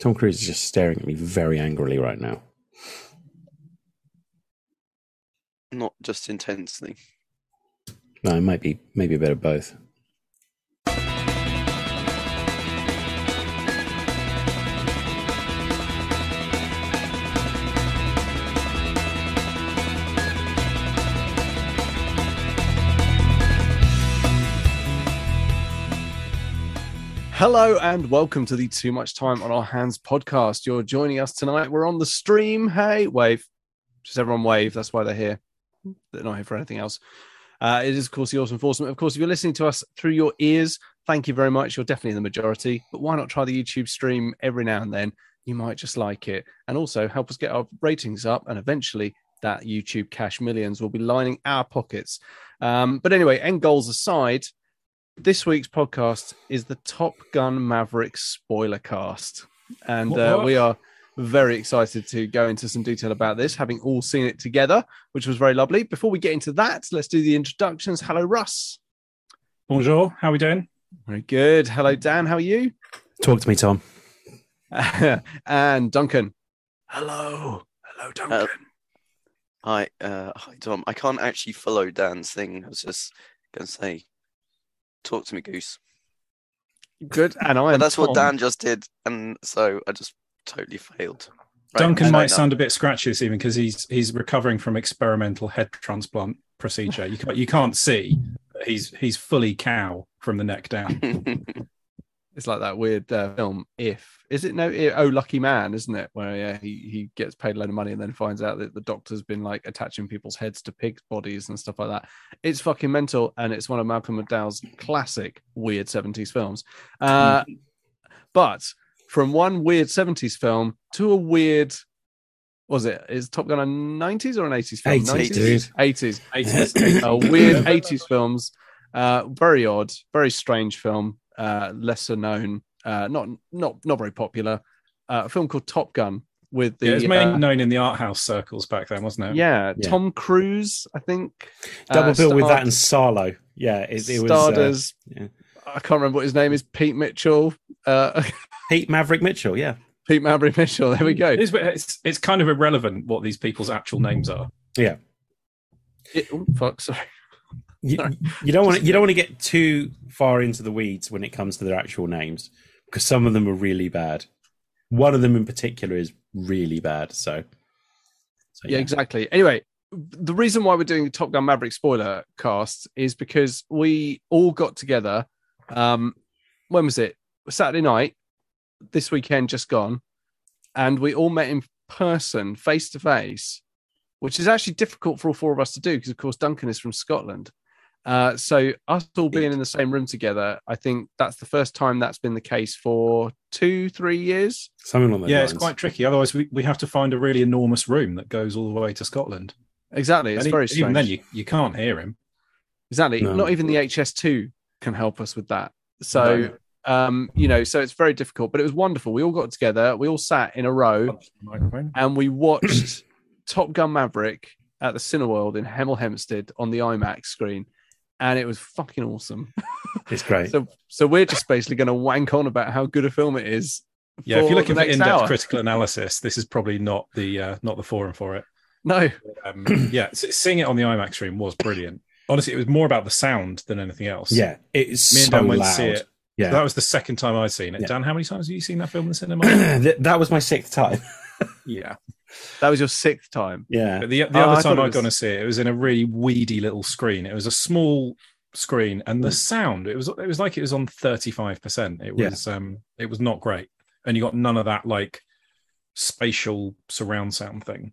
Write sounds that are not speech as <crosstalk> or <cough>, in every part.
Tom Cruise is just staring at me very angrily right now. Not just intensely. No, it might be maybe a bit of both. Hello and welcome to the Too Much Time on Our Hands podcast. You're joining us tonight. We're on the stream. Hey, wave. Just everyone wave. That's why they're here. They're not here for anything else. Uh, it is, of course, the Awesome Enforcement. Of course, if you're listening to us through your ears, thank you very much. You're definitely the majority. But why not try the YouTube stream every now and then? You might just like it. And also help us get our ratings up. And eventually, that YouTube cash millions will be lining our pockets. Um, but anyway, end goals aside, this week's podcast is the Top Gun Maverick spoiler cast. And uh, we are very excited to go into some detail about this, having all seen it together, which was very lovely. Before we get into that, let's do the introductions. Hello, Russ. Bonjour, how are we doing? Very good. Hello, Dan. How are you? Talk to me, Tom. <laughs> and Duncan. Hello. Hello, Duncan. Hi, uh, hi Tom. I can't actually follow Dan's thing. I was just gonna say, talk to me, Goose. good. And I But am that's what Dan just did, and so I just totally failed. Right, Duncan might sound a bit scratchy this evening because he's he's recovering from experimental head transplant procedure. You can't, you can't see, he's he's fully cow from the neck down. <laughs> It's like that weird uh, film. If is it no? Oh, Lucky Man, isn't it? Where yeah, he he gets paid a load of money and then finds out that the doctor's been like attaching people's heads to pig bodies and stuff like that. It's fucking mental, and it's one of Malcolm McDowell's classic weird seventies films. Uh, but from one weird seventies film to a weird. Was it? Is Top Gun a nineties or an eighties film? 80s, dude. Eighties. 80s. uh, weird <laughs> 80s films uh very odd very strange film uh lesser known uh not not not very popular uh, a film called top gun with the yeah, it was mainly uh, known in the art house circles back then, wasn't it? yeah, Yeah. tom cruise i think Double uh, bill with that and Sarlo. Yeah, it, it was starred uh, yeah. i can't remember what his name is pete mitchell uh <laughs> Pete Maverick Mitchell. Yeah, pete maverick mitchell there we go It is, it's it's kind of irrelevant what these people's actual names are. yeah. It- oh, fuck sorry You, you don't want to, you don't want to get too far into the weeds when it comes to their actual names because some of them are really bad. One of them in particular is really bad. So, so yeah, exactly. Anyway, the reason why we're doing the Top Gun Maverick spoiler cast is because we all got together. Um, when was it? Saturday night, this weekend just gone, and we all met in person, face to face, which is actually difficult for all four of us to do because, of course, Duncan is from Scotland. Uh, so us all being in the same room together, I think that's the first time that's been the case for two, three years. something along those yeah, it's quite tricky. Otherwise, we, we have to find a really enormous room that goes all the way to Scotland. Exactly, it's And very even strange. then, you, you can't hear him. Exactly. No. Not even the HS2 can help us with that. So, um, you know, so it's very difficult, but it was wonderful. We all got together, we all sat in a row and we watched Top Gun Maverick at the Cineworld in Hemel Hempstead on the IMAX screen. And it was fucking awesome. <laughs> It's great. So, so we're just basically going to wank on about how good a film it is. Yeah, if you're looking for in-depth hour. critical analysis, this is probably not the uh, not the forum for it. No, Um, <clears throat> yeah, seeing it on the IMAX screen was brilliant. Honestly, it was more about the sound than anything else. yeah, it's me and so Dan went loud. to see it. Yeah, That was the second time I'd seen it. Yeah. Dan, how many times have you seen that film in the <clears throat> cinema? that, that was my sixth time. <laughs> yeah. That was your sixth time. Yeah, But the, the Oh, other thought time I'd was- gone to see it, it was in a really weedy little screen. It was a small screen, and the sound it was it was like it was on thirty five percent. It Yeah. was um it was not great, and you got none of that like spatial surround sound thing.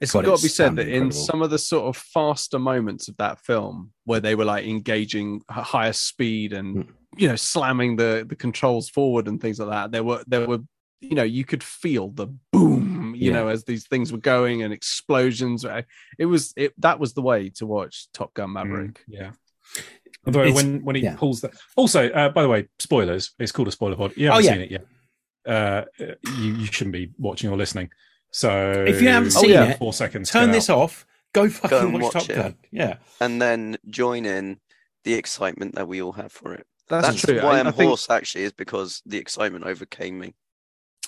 It's got it to be said that sounded in some of the sort of faster moments of that film, where they were like engaging h- higher speed and Mm. you know slamming the the controls forward and things like that, there were there were you know you could feel the boom you Yeah. know as these things were going and explosions. It was it that was the way to watch Top Gun Maverick. Yeah. Although It's- when when he yeah. pulls that. Also, uh, by the way, spoilers. It's called a spoiler pod. You Oh, haven't yeah. seen it yet. Uh, you you shouldn't be watching or listening. So If you haven't Oh, seen yeah. it, four seconds. turn this out. off. Go fucking and watch, watch Top it. Gun. Yeah, and then join in the excitement that we all have for it. That's, That's true. why I, I'm I think hoarse actually, is because the excitement overcame me.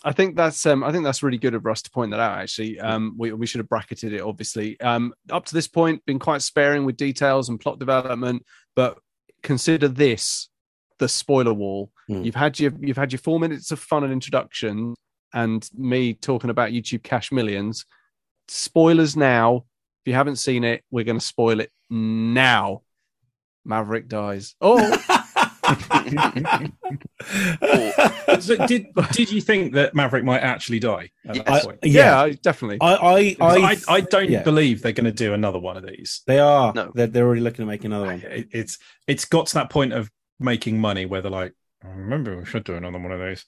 I think that's um, I think that's really good of Russ to point that out. Actually, um, we we should have bracketed it. Obviously, um, up to this point, been quite sparing with details and plot development, but consider this the spoiler wall. Mm. You've had your you've had your four minutes of fun and introduction, and me talking about YouTube Cash Millions. Spoilers now. If you haven't seen it, we're going to spoil it now. Maverick dies. Oh, <laughs> <laughs> So did did you think that Maverick might actually die at that I- point? yeah, definitely. I, I, I, I, I, don't yeah. believe they're going to do another one of these. they are. No. They're, they're already looking to make another one. It- it's it's got to that point of making money where they're like, "Oh, remember we should do another one of those.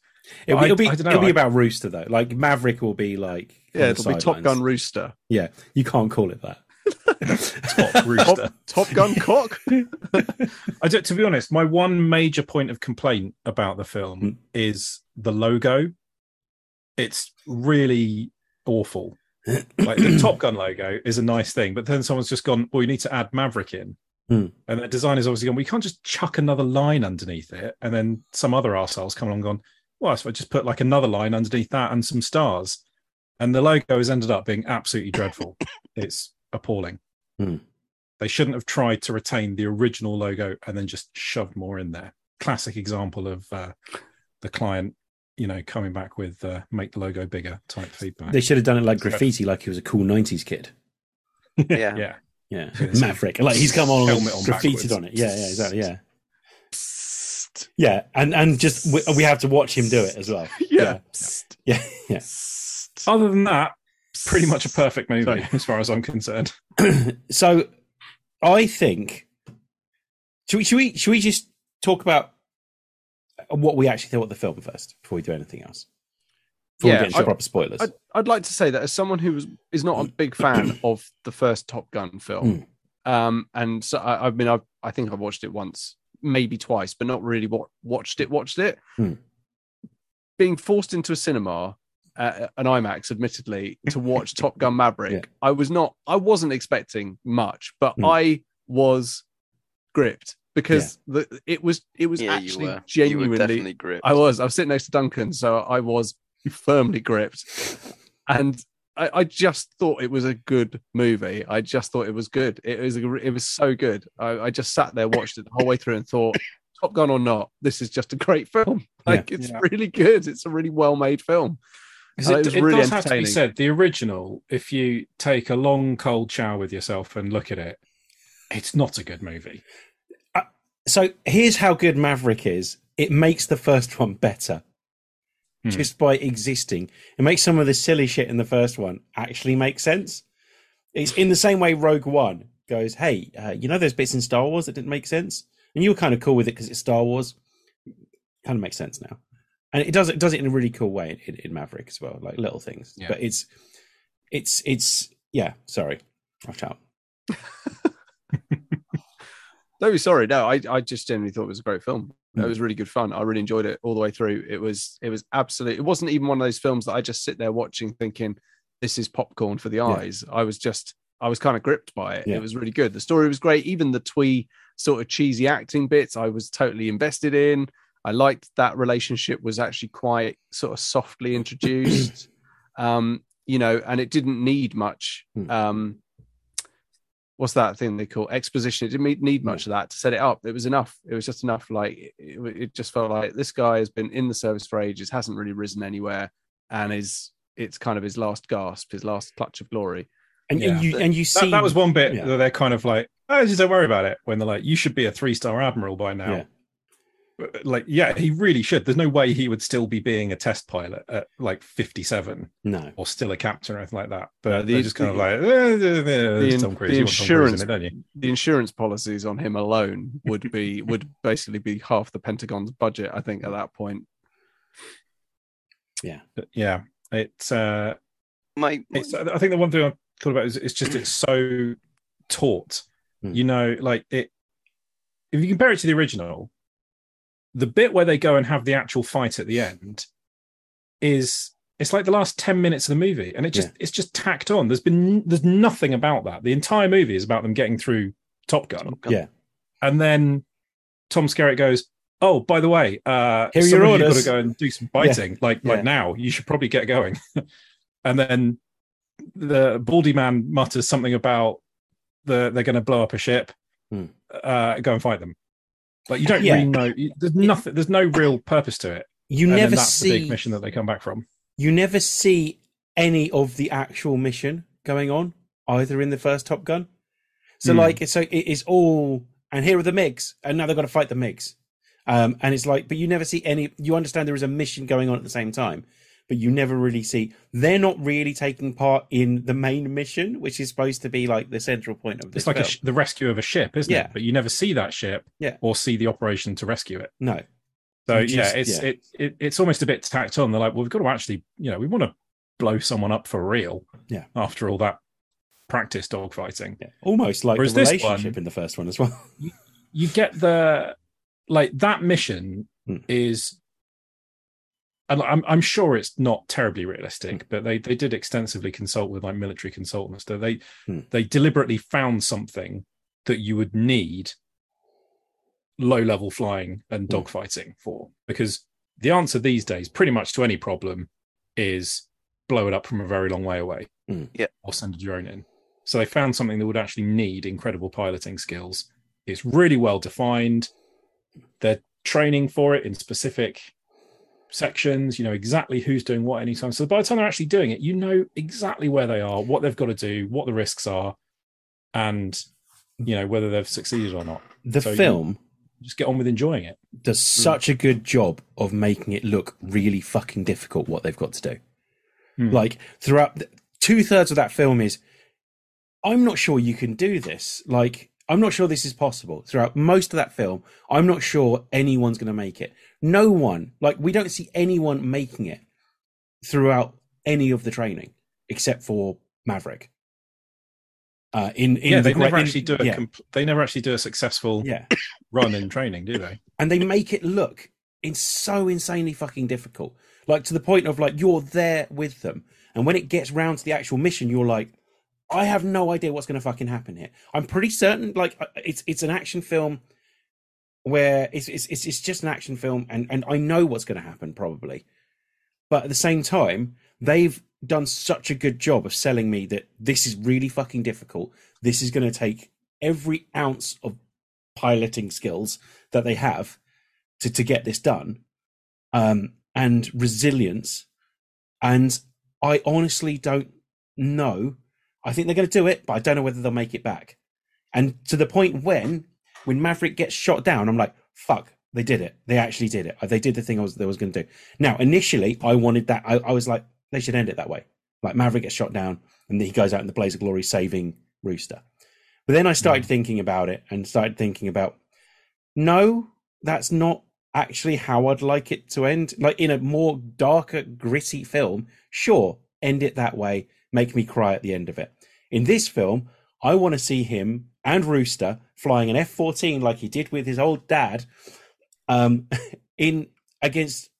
It'll, I- be- it'll be, I don't know, it'll be about Rooster though. Like Maverick will be like, yeah, it'll be Top sidelines. Gun Rooster. Yeah, you can't call it that. Top rooster. Top, Top Gun Cock. <laughs> I don't, to be honest, my one major point of complaint about the film Mm. is the logo. It's really awful. Like the Top Gun logo is a nice thing, but then someone's just gone, well, you need to add Maverick in. Mm. And the designer's obviously gone, we can't just chuck another line underneath it. And then some other arseholes come along and gone, well, so I just put like another line underneath that and some stars. And the logo has ended up being absolutely dreadful. <coughs> it's appalling. Hmm. They shouldn't have tried to retain the original logo and then just shoved more in there. Classic example of uh, the client, you know, coming back with uh, make the logo bigger type feedback. They should have done it like graffiti, like he was a cool '90s kid. Yeah. <laughs> yeah. Yeah, <laughs> Yes. Maverick. Like he's come on and Helmet on graffitied backwards. on it. Yeah, yeah, exactly. Yeah, yeah, and and just we, we have to watch him do it as well. <laughs> yeah. Yeah, yeah. Other than that, pretty much a perfect movie Sorry. as far as I'm concerned. <clears throat> so, I think should we should we should we just talk about what we actually thought of the film first before we do anything else? Before Yeah, we get into I- proper spoilers. I'd, I'd like to say that as someone who was is not a big fan <clears throat> of the first Top Gun film, um, and so I, I mean, I I think I've watched it once, maybe twice, but not really wa- watched it. Watched it. Hmm. Being forced into a cinema, uh, an IMAX, admittedly, <laughs> to watch Top Gun Maverick, Yeah. I was not. I wasn't expecting much, but Hmm. I was gripped because the it was it was Yeah, you actually were. You were genuinely definitely gripped. I was. I was sitting next to Duncan, so I was firmly gripped, and I, I just thought it was a good movie. I just thought it was good. It was. A, it was so good. I, I just sat there, watched it the whole way through, and thought, Top Gun or not, this is just a great film. <laughs> Like it's Yeah. really good. It's a really well made film. 'Cause Uh, it, it really does have to be said, the original, if you take a long cold shower with yourself and look at it, it's not a good movie. so here's how good Maverick is. It makes the first one better. Hmm. Just by existing. It makes some of the silly shit in the first one actually make sense. It's in the same way Rogue One goes, hey, uh, you know those bits in Star Wars that didn't make sense? And you were kind of cool with it because it's Star Wars. Kind of makes sense now. And it does it does it in a really cool way in, in Maverick as well, like little things. Yeah. But it's it's it's yeah, sorry. Watch out. <laughs> Don't be sorry. No, I, I just genuinely thought it was a great film. It Mm. was really good fun. I really enjoyed it all the way through. It was it was absolute. It wasn't even one of those films that I just sit there watching thinking this is popcorn for the eyes. I was just I was kind of gripped by it. Yeah. It was really good. The story was great. Even the twee sort of cheesy acting bits, I was totally invested in. I liked that relationship was actually quite sort of softly introduced. <clears throat> um, you know, and it didn't need much. Hmm. Um, what's that thing they call exposition? It didn't need- need much of that to set it up. It was enough. It was just enough. Like it, it just felt like this guy has been in the service for ages, hasn't really risen anywhere, and is it's kind of his last gasp, his last clutch of glory. And, Yeah. and you and you That, see that was one bit yeah. that they're kind of like, oh, just don't worry about it. When they're like, you should be a three star admiral by now. Yeah. But, Like, yeah, he really should. There's no way he would still be being a test pilot at like 57 no. or still a captain or anything like that. But No, the- they're just kind of like, eh, eh, eh, the in- Tom Cruise. the You want Tom Cruise in insurance- it, don't you? The insurance policies on him alone would be <laughs> would basically be half the Pentagon's budget. I think at that point. But yeah, it's. uh My, It's, I think the one thing I thought about is it's just it's so taut. Hmm. You know, like it. If you compare it to the original, the bit where they go and have the actual fight at the end is it's like the last ten minutes of the movie, and it just Yeah. it's just tacked on. There's been there's nothing about that. The entire movie is about them getting through Top Gun, Top Gun. Yeah. and then Tom Skerritt goes, oh, by the way, uh, Here are some your of you got orders." to go and do some fighting. Like Yeah. like now, you should probably get going. <laughs> and then the baldy man mutters something about the they're going to blow up a ship. Hmm. Uh, go and fight them. Like you don't Yeah. really know. There's nothing. There's no real purpose to it. You and never that's the big mission that they come back from. you never see any of the actual mission going on either in the first Top Gun. So Hmm. like so it is all and here are the MiGs and now they've got to fight the MiGs. Um, and it's like, but you never see any. You understand there is a mission going on at the same time, but you never really see. They're not really taking part in the main mission, which is supposed to be like the central point of this. It's like a sh- the rescue of a ship, isn't Yeah. it? But you never see that ship, Yeah. or see the operation to rescue it. no, So just- yeah, it's yeah. It, it it's almost a bit tacked on. They're like, well, we've got to actually, you know, we want to blow someone up for real. Yeah. After all that practice dogfighting, yeah. almost like Whereas the relationship one- in the first one as well. you get the like that mission Hmm. is. And I'm I'm sure it's not terribly realistic, but they, they did extensively consult with like military consultants. So they Hmm. they deliberately found something that you would need low level flying and Hmm. dogfighting for because the answer these days pretty much to any problem is blow it up from a very long way away Hmm. Yeah. or send a drone in so they found something that would actually need incredible piloting skills it's really well defined they're training for it in specific sections you know exactly who's doing what anytime so by the time they're actually doing it you know exactly where they are what they've got to do what the risks are and you know whether they've succeeded or not The So film just get on with enjoying it does such a good job of making it look really fucking difficult what they've got to do. Hmm. Like throughout two thirds of that film is, I'm not sure you can do this. Like, I'm not sure this is possible. Throughout most of that film, I'm not sure anyone's going to make it. No one, like, we don't see anyone making it throughout any of the training except for Maverick. Uh, in, in yeah they great- never in- actually do a yeah, compl- they never actually do a successful yeah. <coughs> run in training do they and they make it look in so insanely fucking difficult like to the point of like you're there with them and when it gets round to the actual mission you're like i have no idea what's going to fucking happen here i'm pretty certain like uh, it's it's an action film where it's it's it's, just an action film and and i know what's going to happen probably but at the same time they've done such a good job of selling me that this is really fucking difficult this is going to take every ounce of piloting skills that they have to, to get this done um, and resilience. And I honestly don't know. I think they're going to do it, but I don't know whether they'll make it back. And to the point when, when Maverick gets shot down, I'm like, fuck, they did it. They actually did it. Uh, they did the thing I was, they was going to do. Now, initially, I wanted that. I, I was like, they should end it that way. Like Maverick gets shot down and then he goes out in the blaze of glory saving Rooster. But then I started thinking about it and started thinking about, no, that's not actually how I'd like it to end. Like in a more darker, gritty film, sure, end it that way, make me cry at the end of it. In this film, I want to see him and Rooster flying an F 14 like he did with his old dad um, <laughs> in against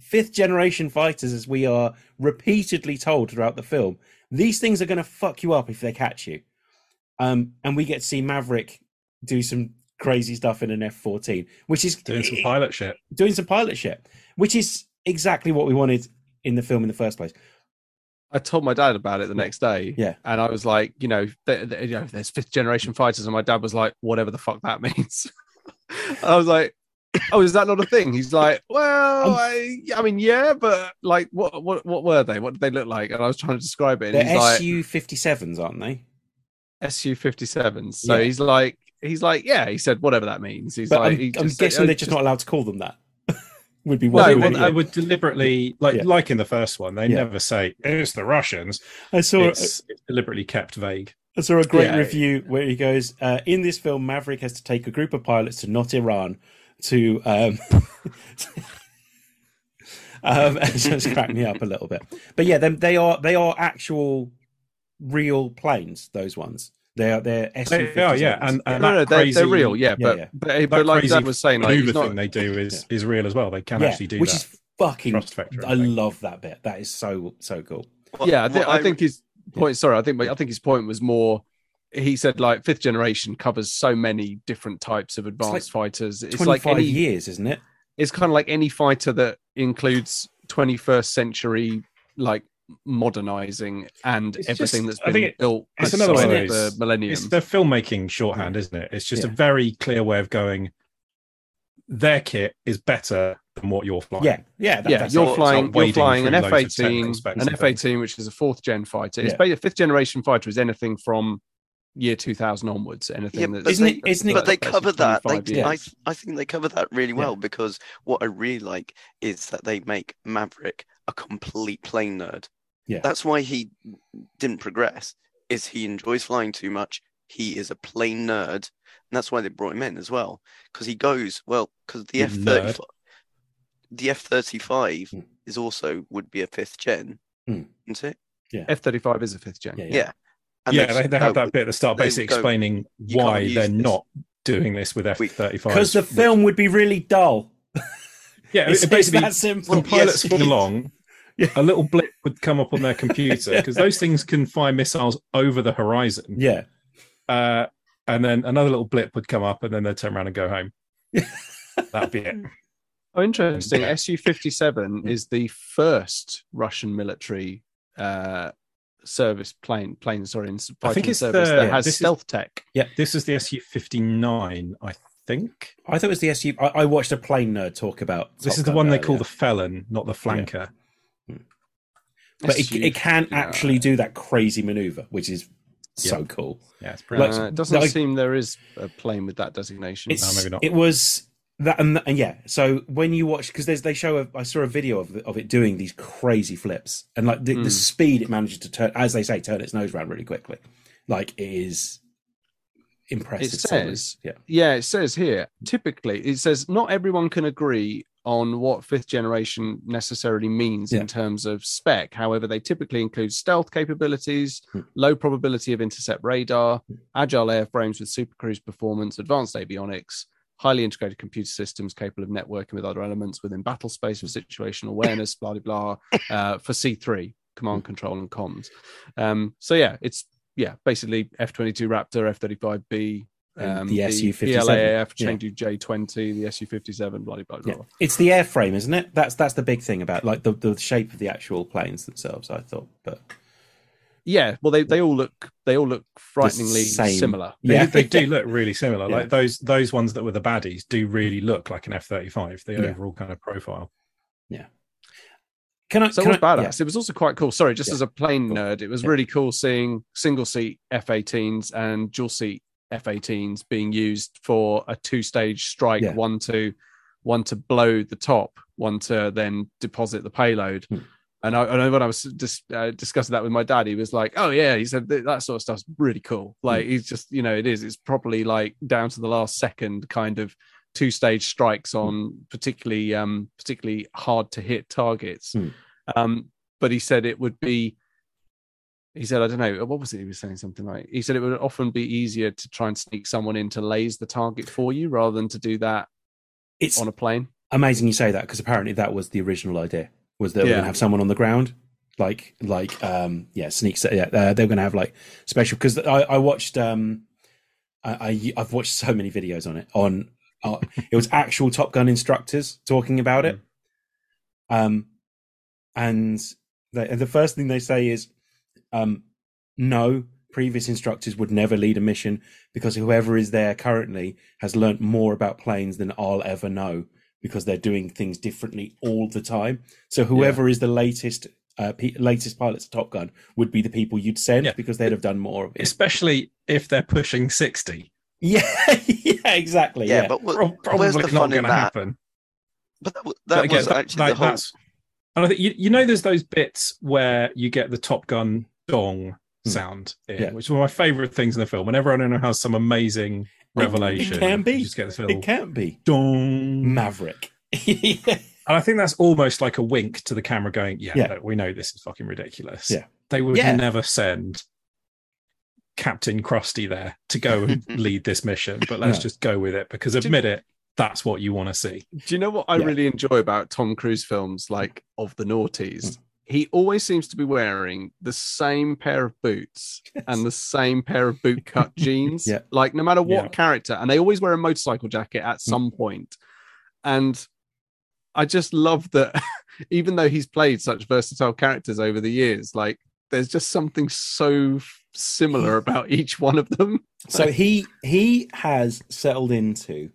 fifth generation fighters, as we are repeatedly told throughout the film. These things are going to fuck you up if they catch you. Um, and we get to see Maverick do some crazy stuff in an F 14, which is doing some pilot shit doing some pilot shit, which is exactly what we wanted in the film in the first place. I told my dad about it the next day. Yeah. And I was like, you know, th- th- you know, there's fifth generation fighters, and my dad was like, whatever the fuck that <laughs> means. I was like, <coughs> oh, is that not a thing? He's like, well, I, I mean, yeah, but like, what, what, what were they? What did they look like? And I was trying to describe it, and They're SU 57s, aren't they? SU fifty sevens. So Yeah. he's like, he's like, yeah. He said, whatever that means. He's But like, I'm, he I'm guessing uh, they're just, not allowed to call them that. Would be No, Well, they they, would deliberately, like Yeah. like in the first one, they Yeah. never say it's the Russians. I saw It's, it's deliberately kept vague. I saw a great Yeah. review where he goes, uh, "In this film, Maverick has to take a group of pilots to not Iran to." Um, <laughs> um, <laughs> and just cracked me up a little bit. But yeah, them they are they are actual real planes. Those ones. They are they're SU. They are, yeah, and, and no, that no, they're, they're real, yeah. yeah, But yeah. but, that but like crazy Dad was saying, like, maneuver he's not, thing they do is is real as well. They can yeah, actually do which that. is fucking. Thrust vector I thing. love that bit. That is so so cool. What- yeah, I, thi- what I think his point. Sorry, I think I think his point was more he said like fifth generation covers so many different types of advanced fighters. It's like 25 any, years, isn't it? it's kind of like any fighter that includes 21st century like modernizing and It's everything just- that's I been it- built it's at another the one of start of those- the millennium. It's the filmmaking shorthand, isn't it? It's just a very clear way of going. Their kit is better than what you're flying. Yeah, yeah, that- yeah, that's you're flying. You're flying an through loads of F-18, an. F-18, which is a fourth gen fighter. It's Yeah. basically a fifth generation fighter is anything from year 2000 onwards. Anything Yeah, that's Isn't it- isn't it- but they that's cover that. They, 25 I. I think they cover that really Yeah. well because what I really like is that they make Maverick a complete plane nerd. Yeah. That's why he didn't progress. Is he enjoys flying too much? He is a plane nerd, and that's why they brought him in as well. Because he goes well. Because the F thirty, nerd. the F thirty five Hmm. is also would be a fifth gen, Hmm. isn't it? Yeah. F-35 is a fifth gen. Yeah, Yeah. yeah, they they, they have that bit at the start, basically go, explaining "You why they're this." not doing this with F thirty five. Because the film would be really dull. yeah, It's, it basically it's that simple. when pilots yes, flew along, Yeah. a little blip would come up on their computer <laughs> because those things can fire missiles over the horizon. Yeah, Uh, and then another little blip would come up, and then they'd turn around and go home. <laughs> That'd be it. Oh, interesting. Yeah. Su 57 Hmm. is the first Russian military uh, service plane, plane, sorry, in I think it's service the- that has this is- stealth tech. Yeah. This is the Su fifty nine, I think. I thought it was the SU. I, I watched a plane nerd talk about. This Top is the Gun one they call the felon, not the flanker. But it, SU it can actually do that crazy maneuver, which is so Yeah. cool. Yeah, it's brilliant. Like- Uh, it doesn't like- seem there is a plane with that designation. It's, maybe not. It was that, and, and yeah. So when you watch, because there's they show, a, I saw a video of of it doing these crazy flips, and like the, Mm. the speed it manages to turn, as they say, turn its nose around really quickly, like it is impressive. It says- yeah, Yeah, it says here, typically, it says not everyone can agree on what fifth generation necessarily means Yeah. in terms of spec. However, they typically include stealth capabilities, Hmm. low probability of intercept radar, agile airframes with super cruise performance, advanced avionics, highly integrated computer systems capable of networking with other elements within battle space for situational awareness, blah, blah, blah, <coughs> uh, for C3, command control and comms. Um, so, yeah, it's yeah, basically F twenty two Raptor, F thirty five B, And um, the SU-57. PLAF, Yeah. Chengdu J twenty, the SU fifty seven, blah blah blah. yeah. It's the airframe, isn't it? That's that's the big thing about like the the shape of the actual planes themselves. I thought, but Yeah, well, they, they all look they all look frighteningly same. similar. They, Yeah. they do look really similar. Yeah. Like those those ones that were the baddies do really look like an F thirty five. The Yeah. overall kind of profile. Yeah. Can I? So it was I- badass. It was also quite cool. Sorry, just Yeah. as a plane Cool. nerd, it was Yeah. really cool seeing single seat F 18s and dual seat F 18s being used for a two stage strike Yeah. one to one to blow the top, one to then deposit the payload. Hmm. And I, I know when I was dis, uh, discussing that with my dad, he was like, "Oh yeah," he said that, that sort of stuff's really cool. Like Hmm. he's just, you know, it is. It's probably like down to the last second kind of two stage strikes Hmm. on particularly um particularly hard to hit targets. Hmm. Um, but he said it would be. He said, I don't know, what was it? He was saying something like, he said it would often be easier to try and sneak someone in to laze the target for you rather than to do that it's on a plane. amazing you say that because apparently that was the original idea was that we're going to have someone on the ground like like um yeah sneak yeah uh, they're going to have like special because I, I watched um I, I i've watched so many videos on it on uh, it was actual top gun instructors talking about it um and they, and the first thing they say is um no previous instructors would never lead a mission because whoever is there currently has learnt more about planes than I'll ever know because they're doing things differently all the time. So whoever is the latest uh, p- latest pilots of Top Gun would be the people you'd send Yeah. because they'd have done more of it. Especially if they're pushing sixty. <laughs> Yeah, yeah, exactly. Yeah, Yeah, but what, Probably where's the not fun going to that? happen. But that, w- But again, was that- actually like, the whole. that's- And I think you, you know there's those bits where you get the Top Gun dong Hmm. sound in, Yeah. which is one of my favorite things in the film. Whenever anyone has some amazing revelation, It can be. you just get this little it can't be dong. Maverick. <laughs> yeah. And I think that's almost like a wink to the camera going, yeah, Yeah. we know this is fucking ridiculous. Yeah. They would Yeah. never send Captain Krusty there to go and <laughs> lead this mission, but let's No. just go with it because admit it, that's what you want to see. Do you know what I Yeah. really enjoy about Tom Cruise films like of the noughties? He always seems to be wearing the same pair of boots and the same pair of bootcut <laughs> jeans. Yeah. Like no matter what Yeah. character, and they always wear a motorcycle jacket at some mm. point. And I just love that <laughs> even though he's played such versatile characters over the years, like there's just something so similar <laughs> about each one of them. So he he has settled into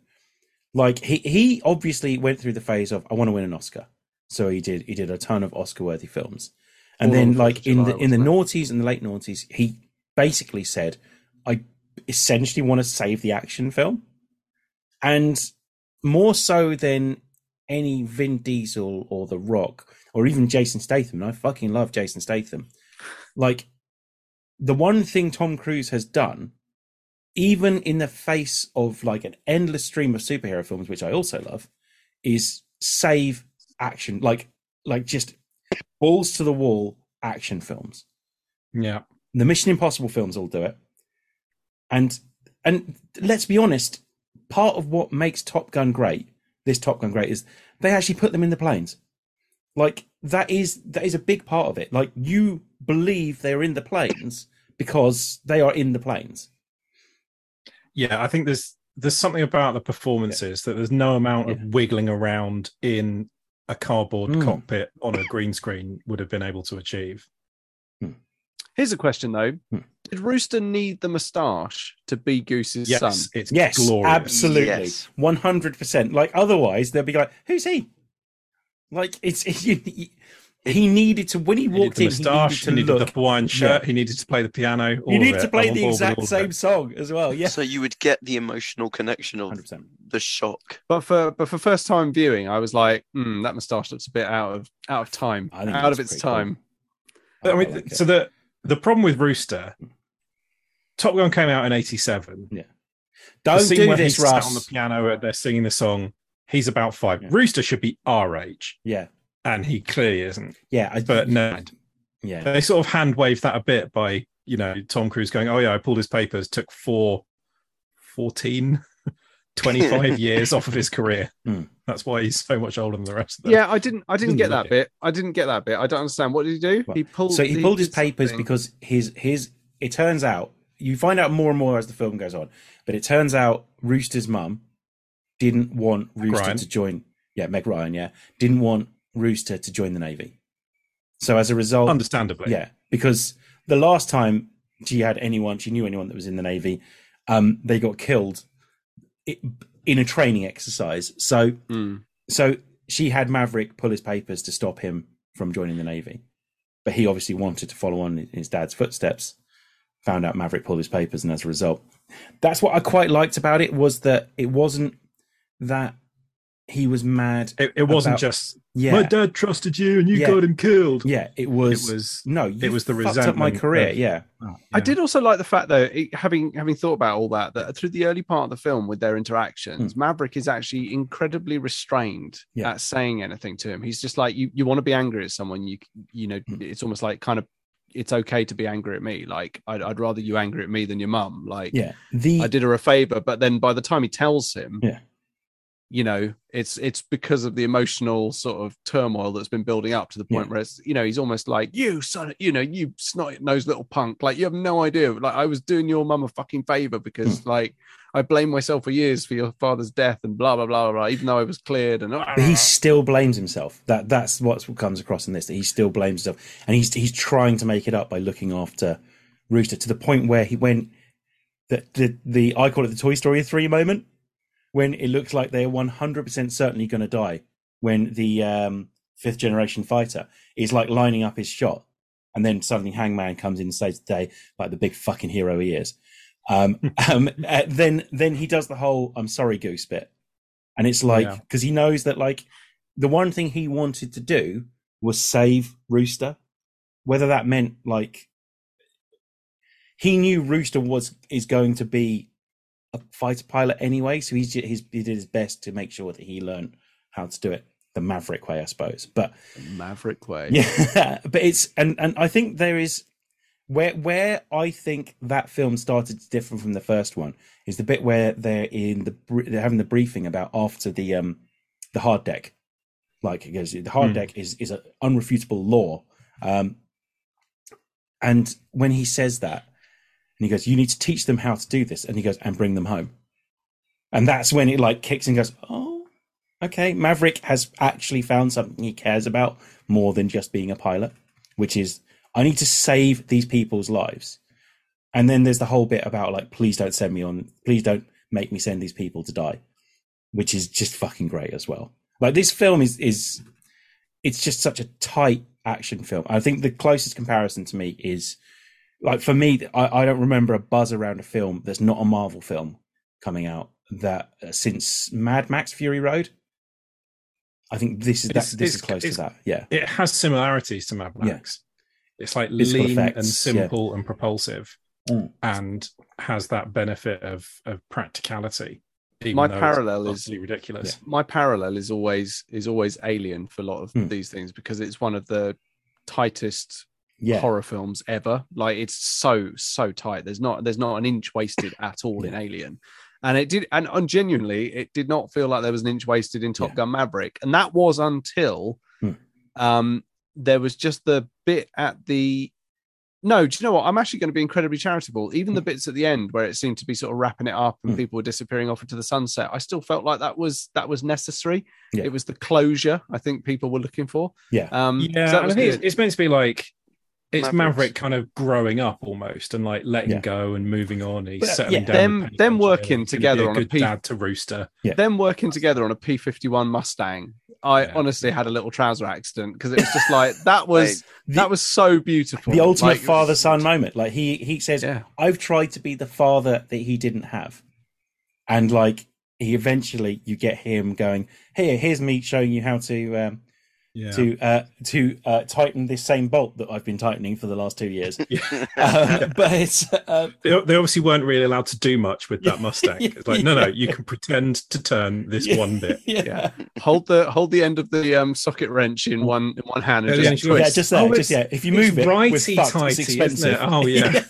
like he he obviously went through the phase of I want to win an Oscar. So he did he did a ton of Oscar worthy films. And All then like 4th of in the in the noughties and the late noughties, he basically said, I essentially want to save the action film. And more so than any Vin Diesel or The Rock or even Jason Statham. And I fucking love Jason Statham. Like the one thing Tom Cruise has done, even in the face of like an endless stream of superhero films, which I also love, is save action, like like just balls to the wall action films. Yeah. The Mission Impossible films all do it, and and let's be honest, part of what makes Top Gun great, this Top Gun great, is they actually put them in the planes. Like that is that is a big part of it. Like you believe they're in the planes because they are in the planes. Yeah, I think there's there's something about the performances that there's no amount of wiggling around in a cardboard Mm. cockpit on a green screen would have been able to achieve. Here's a question though: Hmm. Did Rooster need the moustache to be Goose's Yes, son? it's Yes, glorious. absolutely, Yes. one hundred percent. Like otherwise, they'll be like, "Who's he?" Like it's <laughs> he, he needed to when he He needed walked the in. moustache, he he needed needed to the. Hawaiian shirt, Yeah. he needed to play the piano. all You of need to play the board with all exact same song as well. Yeah, So you would get the emotional connection of hundred percent. the shock. But for but for first time viewing, I was like, hmm, that moustache looks a bit out of out of time, I think out of its pretty cool. time. I mean, so the the problem with Rooster, Top Gun came out in '87. Yeah. don't scene do where this, he's sat Russ. on the piano, they're singing the song. He's about five. Yeah. Rooster should be our age, Yeah, and he clearly isn't. yeah, I, But no, yeah, they sort of hand waved that a bit by you know Tom Cruise going, "Oh yeah, I pulled his papers. Took four, 14, <laughs> 25 <laughs> years off of his career. Hmm. That's why he's so much older than the rest of them." Yeah, I didn't I didn't Didn't get that it. bit. I didn't get that bit. I don't understand. What did he do? Well, he pulled. so he pulled his papers something. because his his it turns out you find out more and more as the film goes on but it turns out rooster's mum didn't want rooster Ryan. to join yeah meg ryan yeah didn't want rooster to join the navy so as a result understandably. yeah because the last time she had anyone she knew anyone that was in the navy um they got killed in a training exercise so Hmm. so she had Maverick pull his papers to stop him from joining the Navy. But he obviously wanted to follow on in his dad's footsteps. Found out Maverick pulled his papers, and as a result, that's what I quite liked about it was that it wasn't that he was mad. It, it wasn't About- just Yeah, my dad trusted you and you Yeah. got him killed. yeah, it was. it was no, it was the fucked up my career. of- yeah, I did also like the fact though, it, having having thought about all that, that through the early part of the film with their interactions, Maverick is actually incredibly restrained Yeah. at saying anything to him. He's just like, you you want to be angry at someone, you you know, Mm. it's almost like kind of it's okay to be angry at me. Like I'd, I'd rather you angry at me than your mum. Like yeah. The I did her a favor, but then by the time he tells him, Yeah. You know, it's it's because of the emotional sort of turmoil that's been building up to the point Yeah. where it's, you know, he's almost like, you son, of-" you know, you snot nosed little punk, like you have no idea. Like I was doing your mum a fucking favor because Hmm. like I blame myself for years for your father's death and blah blah blah blah, even though I was cleared and but he still blames himself. That that's what comes across in this. That he still blames himself, and he's he's trying to make it up by looking after Rooster to the point where he went the the, the I call it the Toy Story three moment when it looks like they're one hundred percent certainly going to die when the um, fifth generation fighter is like lining up his shot, and then suddenly Hangman comes in and saves the day like the big fucking hero he is. Um, <laughs> um, uh, then then he does the whole "I'm sorry, Goose" bit, and it's like Yeah. because he knows that like the one thing he wanted to do was save Rooster, whether that meant like he knew Rooster was is going to be a fighter pilot anyway, so he's, he's he did his best to make sure that he learned how to do it the Maverick way, I suppose. But Maverick way. yeah, <laughs> but it's and and I think there is where where I think that film started to differ from the first one is the bit where they're in the they're having the briefing about after the um the hard deck, like because the hard Hmm. deck is is an unrefutable law Um, and when he says that, he goes, "You need to teach them how to do this," and he goes, "And bring them home," and that's when it like kicks and goes, "Oh, okay." Maverick has actually found something he cares about more than just being a pilot, which is I need to save these people's lives. And then there's the whole bit about like, please don't send me on, please don't make me send these people to die, which is just fucking great as well. Like this film is is it's just such a tight action film. I think the closest comparison to me is like for me, I, I don't remember a buzz around a film that's not a Marvel film coming out that uh, since Mad Max Fury Road. I think this is that, this is close to that. Yeah, It has similarities to Mad Yeah. Max. It's like Physical lean effects, and yeah. simple and propulsive, Mm. and has that benefit of of practicality. even My though it's parallel is- utterly ridiculous. my parallel is always is always Alien for a lot of Hmm. these things because it's one of the tightest yeah, horror films ever. Like it's so so tight. There's not there's not an inch wasted at all in Alien. And it did and, and genuinely it did not feel like there was an inch wasted in Top Yeah. Gun Maverick. And that was until Hmm. um there was just the bit at the no, do you know what? I'm actually going to be incredibly charitable. Even the bits at the end where it seemed to be sort of wrapping it up and Hmm. people were disappearing off into the sunset, I still felt like that was that was necessary. Yeah. It was the closure I think people were looking for. yeah, Um, Yeah, that and was I think it's, it's meant to be like it's Mavericks. Maverick kind of growing up almost and like letting Yeah. go and moving on. He's But, settling yeah, down. them- with them working He's gonna together on a good P- dad to Rooster. Yeah. them working together on a P51 Mustang, I Yeah. honestly had a little trouser accident because it was just like that <laughs> was The- that was so beautiful. the ultimate Like, father son moment. Like he he says, Yeah, I've tried to be the father that he didn't have. And like he eventually you get him going, Here, here's me showing you how to um Yeah. to uh to uh tighten this same bolt that I've been tightening for the last two years. yeah. <laughs> um, but uh, They, they obviously weren't really allowed to do much with that Yeah. Mustang. <laughs> It's like, no, no, you can pretend to turn this yeah, one bit. <laughs> Yeah. yeah. hold the hold the end of the um, socket wrench in one in one hand and Yeah, just yeah, twist. Yeah, just there, Oh, just yeah. If you move it, we're righty fucked. tighty, it's isn't it? expensive. Oh, yeah.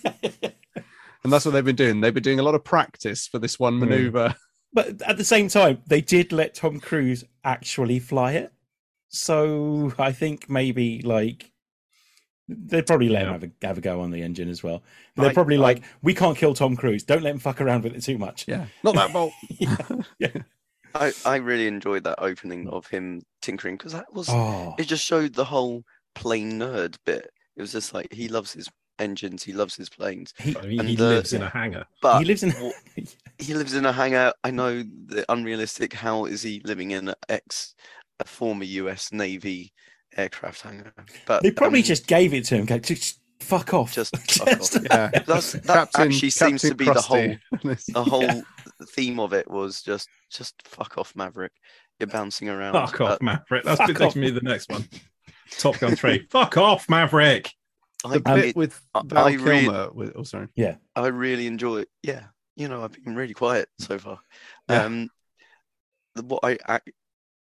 and that's what they've been doing. They've been doing a lot of practice for this one Hmm. maneuver. But at the same time, they did let Tom Cruise actually fly it. So I think maybe like they'd probably let him have a, have a go on the engine as well. They're I- probably I- like, we can't kill Tom Cruise. Don't let him fuck around with it too much. Yeah, <laughs> not that bolt. <laughs> yeah. I, I really enjoyed that opening of him tinkering because that was Oh, it just showed the whole plane nerd bit. It was just like he loves his engines, he loves his planes, he, I mean, And he the- lives in a hangar. but he lives in. what- <laughs> he lives in a hangar. I know the unrealistic. How is he living in an ex, a former U.S. Navy aircraft hangar? But They probably um, just gave it to him. Go, just fuck off. Just <laughs> fuck off. Yeah, That's, that actually seems to be the whole the <laughs> whole theme of it was just just fuck off, Maverick. You're bouncing around. Fuck off, Uh, Maverick. That's fuck taking off. me the next one. Top Gun 3. <laughs> Fuck off, Maverick. I, the bit it- with I- Val I really- Kilmer. With, oh, sorry. Yeah, I really enjoy it. Yeah, you know, I've been really quiet so far. Yeah. Um, the- what I, I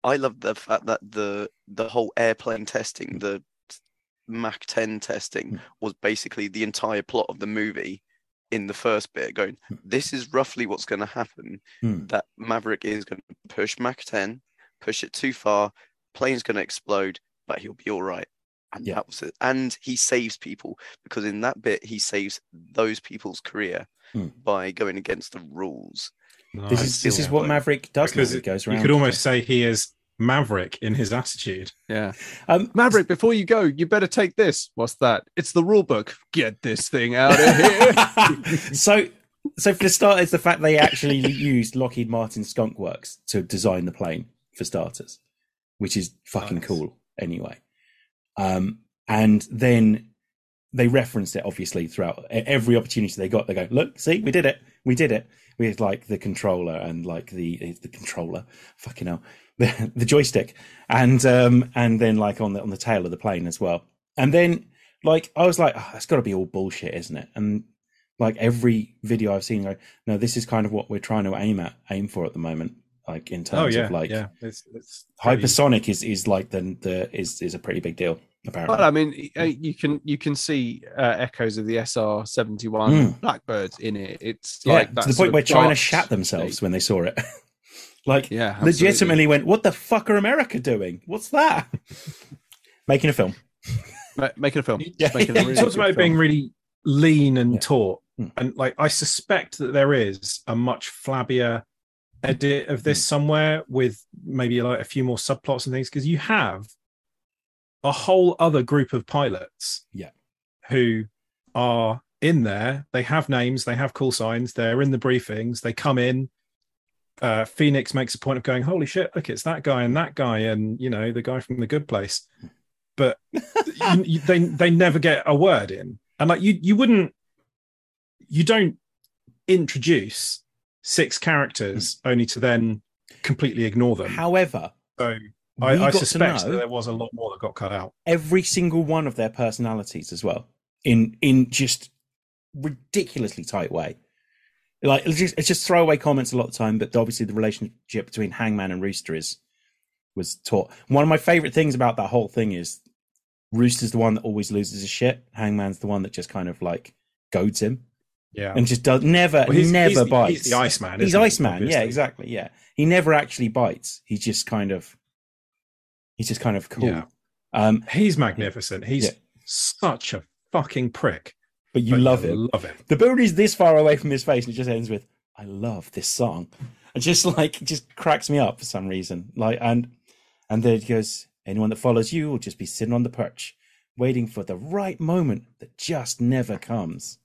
I love the fact that the the whole airplane testing, the Mach 10 testing, Mm. was basically the entire plot of the movie. In the first bit, going, this is roughly what's going to happen. Hmm. That Maverick is going to push Mach 10, push it too far, plane's going to explode, but he'll be all right. And Yeah. that was it. And he saves people because in that bit he saves those people's career Hmm. by going against the rules. This is this is what Maverick does. Because. He it- goes around. you could almost say he is Maverick in his attitude. Yeah, Um, Maverick. Before you go, you better take this. What's that? It's the rule book. Get this thing out of here. <laughs> <laughs> so, so for starters, the fact they actually <laughs> used Lockheed Martin Skunk Works to design the plane for starters, which is fucking Nice. cool anyway. Um, and then they referenced it obviously throughout every opportunity they got. They go, look, see, we did it, we did it. With like the controller and like the the controller, fucking hell, <laughs> the, the joystick, and um and then like on the on the tail of the plane as well. And then like I was like, oh, that's got to be all bullshit, isn't it? And like every video I've seen, like, no, this is kind of what we're trying to aim at, aim for at the moment. Like in terms oh, yeah. of like yeah. It's, it's pretty- hypersonic is is like the the is is a pretty big deal apparently. Well, I mean, uh, you can you can see uh, echoes of the SR seventy one Mm. Blackbirds in it. It's yeah, like that to the point where China dark shat themselves state. when they saw it. <laughs> like Yeah, absolutely. legitimately went, "What the fuck are America doing? What's that?" <laughs> Making a film. Making a film. <laughs> Yeah. Making a he really talks good about it being really lean and Yeah. taut, Hmm. and like I suspect that there is a much flabbier edit of this somewhere with maybe like a few more subplots and things because you have a whole other group of pilots, Yeah. who are in there. They have names, they have call signs, they're in the briefings, they come in. Uh, Phoenix makes a point of going, "Holy shit! Look, it's that guy and that guy, and you know the guy from the Good Place." But <laughs> you, you- they they never get a word in, and like you you wouldn't you don't introduce six characters only to then completely ignore them. However, so I, I suspect that there was a lot more that got cut out. every single one of their personalities as well in in just ridiculously tight way. Like it's just, it's just throwaway comments a lot of the time, but obviously the relationship between Hangman and Rooster is was taught. One of my favorite things about that whole thing is Rooster's the one that always loses his shit. Hangman's the one that just kind of like goads him Yeah, and just does never Well, he's- never he's the- bites. He's the Iceman. He's isn't he? Iceman, yeah, exactly, yeah. He never actually bites. He's just kind of he's just kind of cool. Yeah. Um, He's magnificent. He's Yeah. such a fucking prick. but you but love him. Love him. The build is this far away from his face, and it just ends with "I love this song." It just like it just cracks me up for some reason. Like and and then it goes, "Anyone that follows you will just be sitting on the perch, waiting for the right moment that just never comes."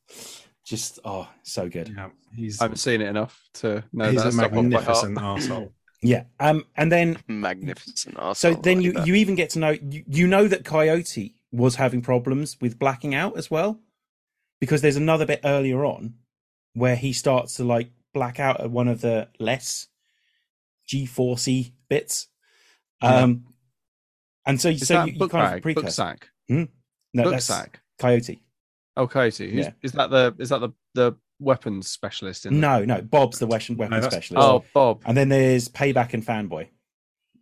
Just oh, so good. Yeah, he's I haven't seen it enough to know he's that a stuff off by heart. magnificent <laughs> arsehole. Yeah. Um. And then Magnificent. arsehole, so then you you even get to know you, you know that Coyote was having problems with blacking out as well, because there's another bit earlier on where he starts to like black out at one of the less G forcey bits. Um, and so Is so you, you kind of bag, precursor. book sack, No, book that's sack. Coyote. Oh, Coyote. Who's- Yeah. Is that the is that the the weapons specialist in? the- No, no, Bob's the weapon weapon that's- specialist. Oh, Bob. And then there's Payback and Fanboy,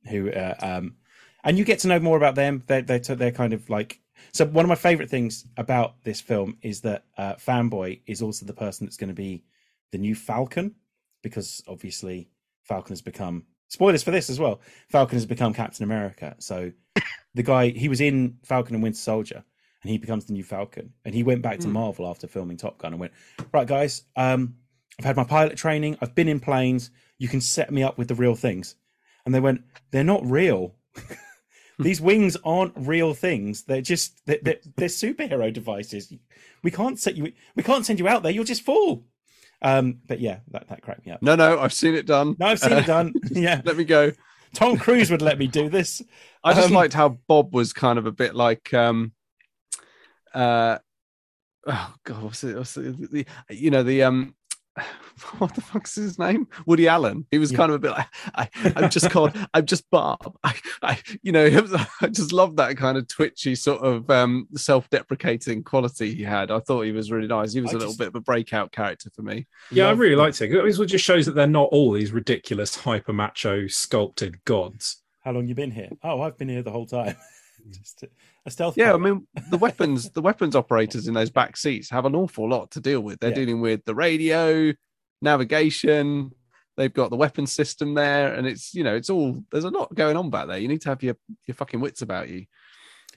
who, uh, um, and you get to know more about them. They're, they're, they're kind of like, so one of my favorite things about this film is that uh, Fanboy is also the person that's going to be the new Falcon, because obviously Falcon has become, spoilers for this as well, Falcon has become Captain America. So the guy, he was in Falcon and Winter Soldier. And he becomes the new Falcon. And he went back to Hmm. Marvel after filming Top Gun and went, right, guys, um, I've had my pilot training. I've been in planes. You can set me up with the real things. And they went, they're not real. <laughs> These wings aren't real things. They're just they're, they're, they're superhero devices. We can't set you. We can't send you out there. You'll just fall. Um, but yeah, that, that cracked me up. No, no, I've seen it done. No, I've seen it done. <laughs> Yeah, Let me go. Tom Cruise would let me do this. I just Um, liked how Bob was kind of a bit like um uh oh god what's it, what's it the, you know the um <sighs> what the fuck's his name Woody Allen he was Yeah. kind of a bit like I, I'm just called <laughs> I'm just Bob I, I you know was- <laughs> I just love that kind of twitchy sort of um self-deprecating quality he had I thought he was really nice he was I a little just- bit of a breakout character for me Yeah, I really liked it. It just shows that they're not all these ridiculous hyper macho sculpted gods. How long you been here? Oh, I've been here the whole time. <laughs> just a, a stealth. Yeah, I mean the <laughs> weapons the weapons operators in those back seats have an awful lot to deal with. They're Yeah. dealing with the radio, navigation, they've got the weapon system there, and it's you know, it's all there's a lot going on back there. You need to have your your fucking wits about you.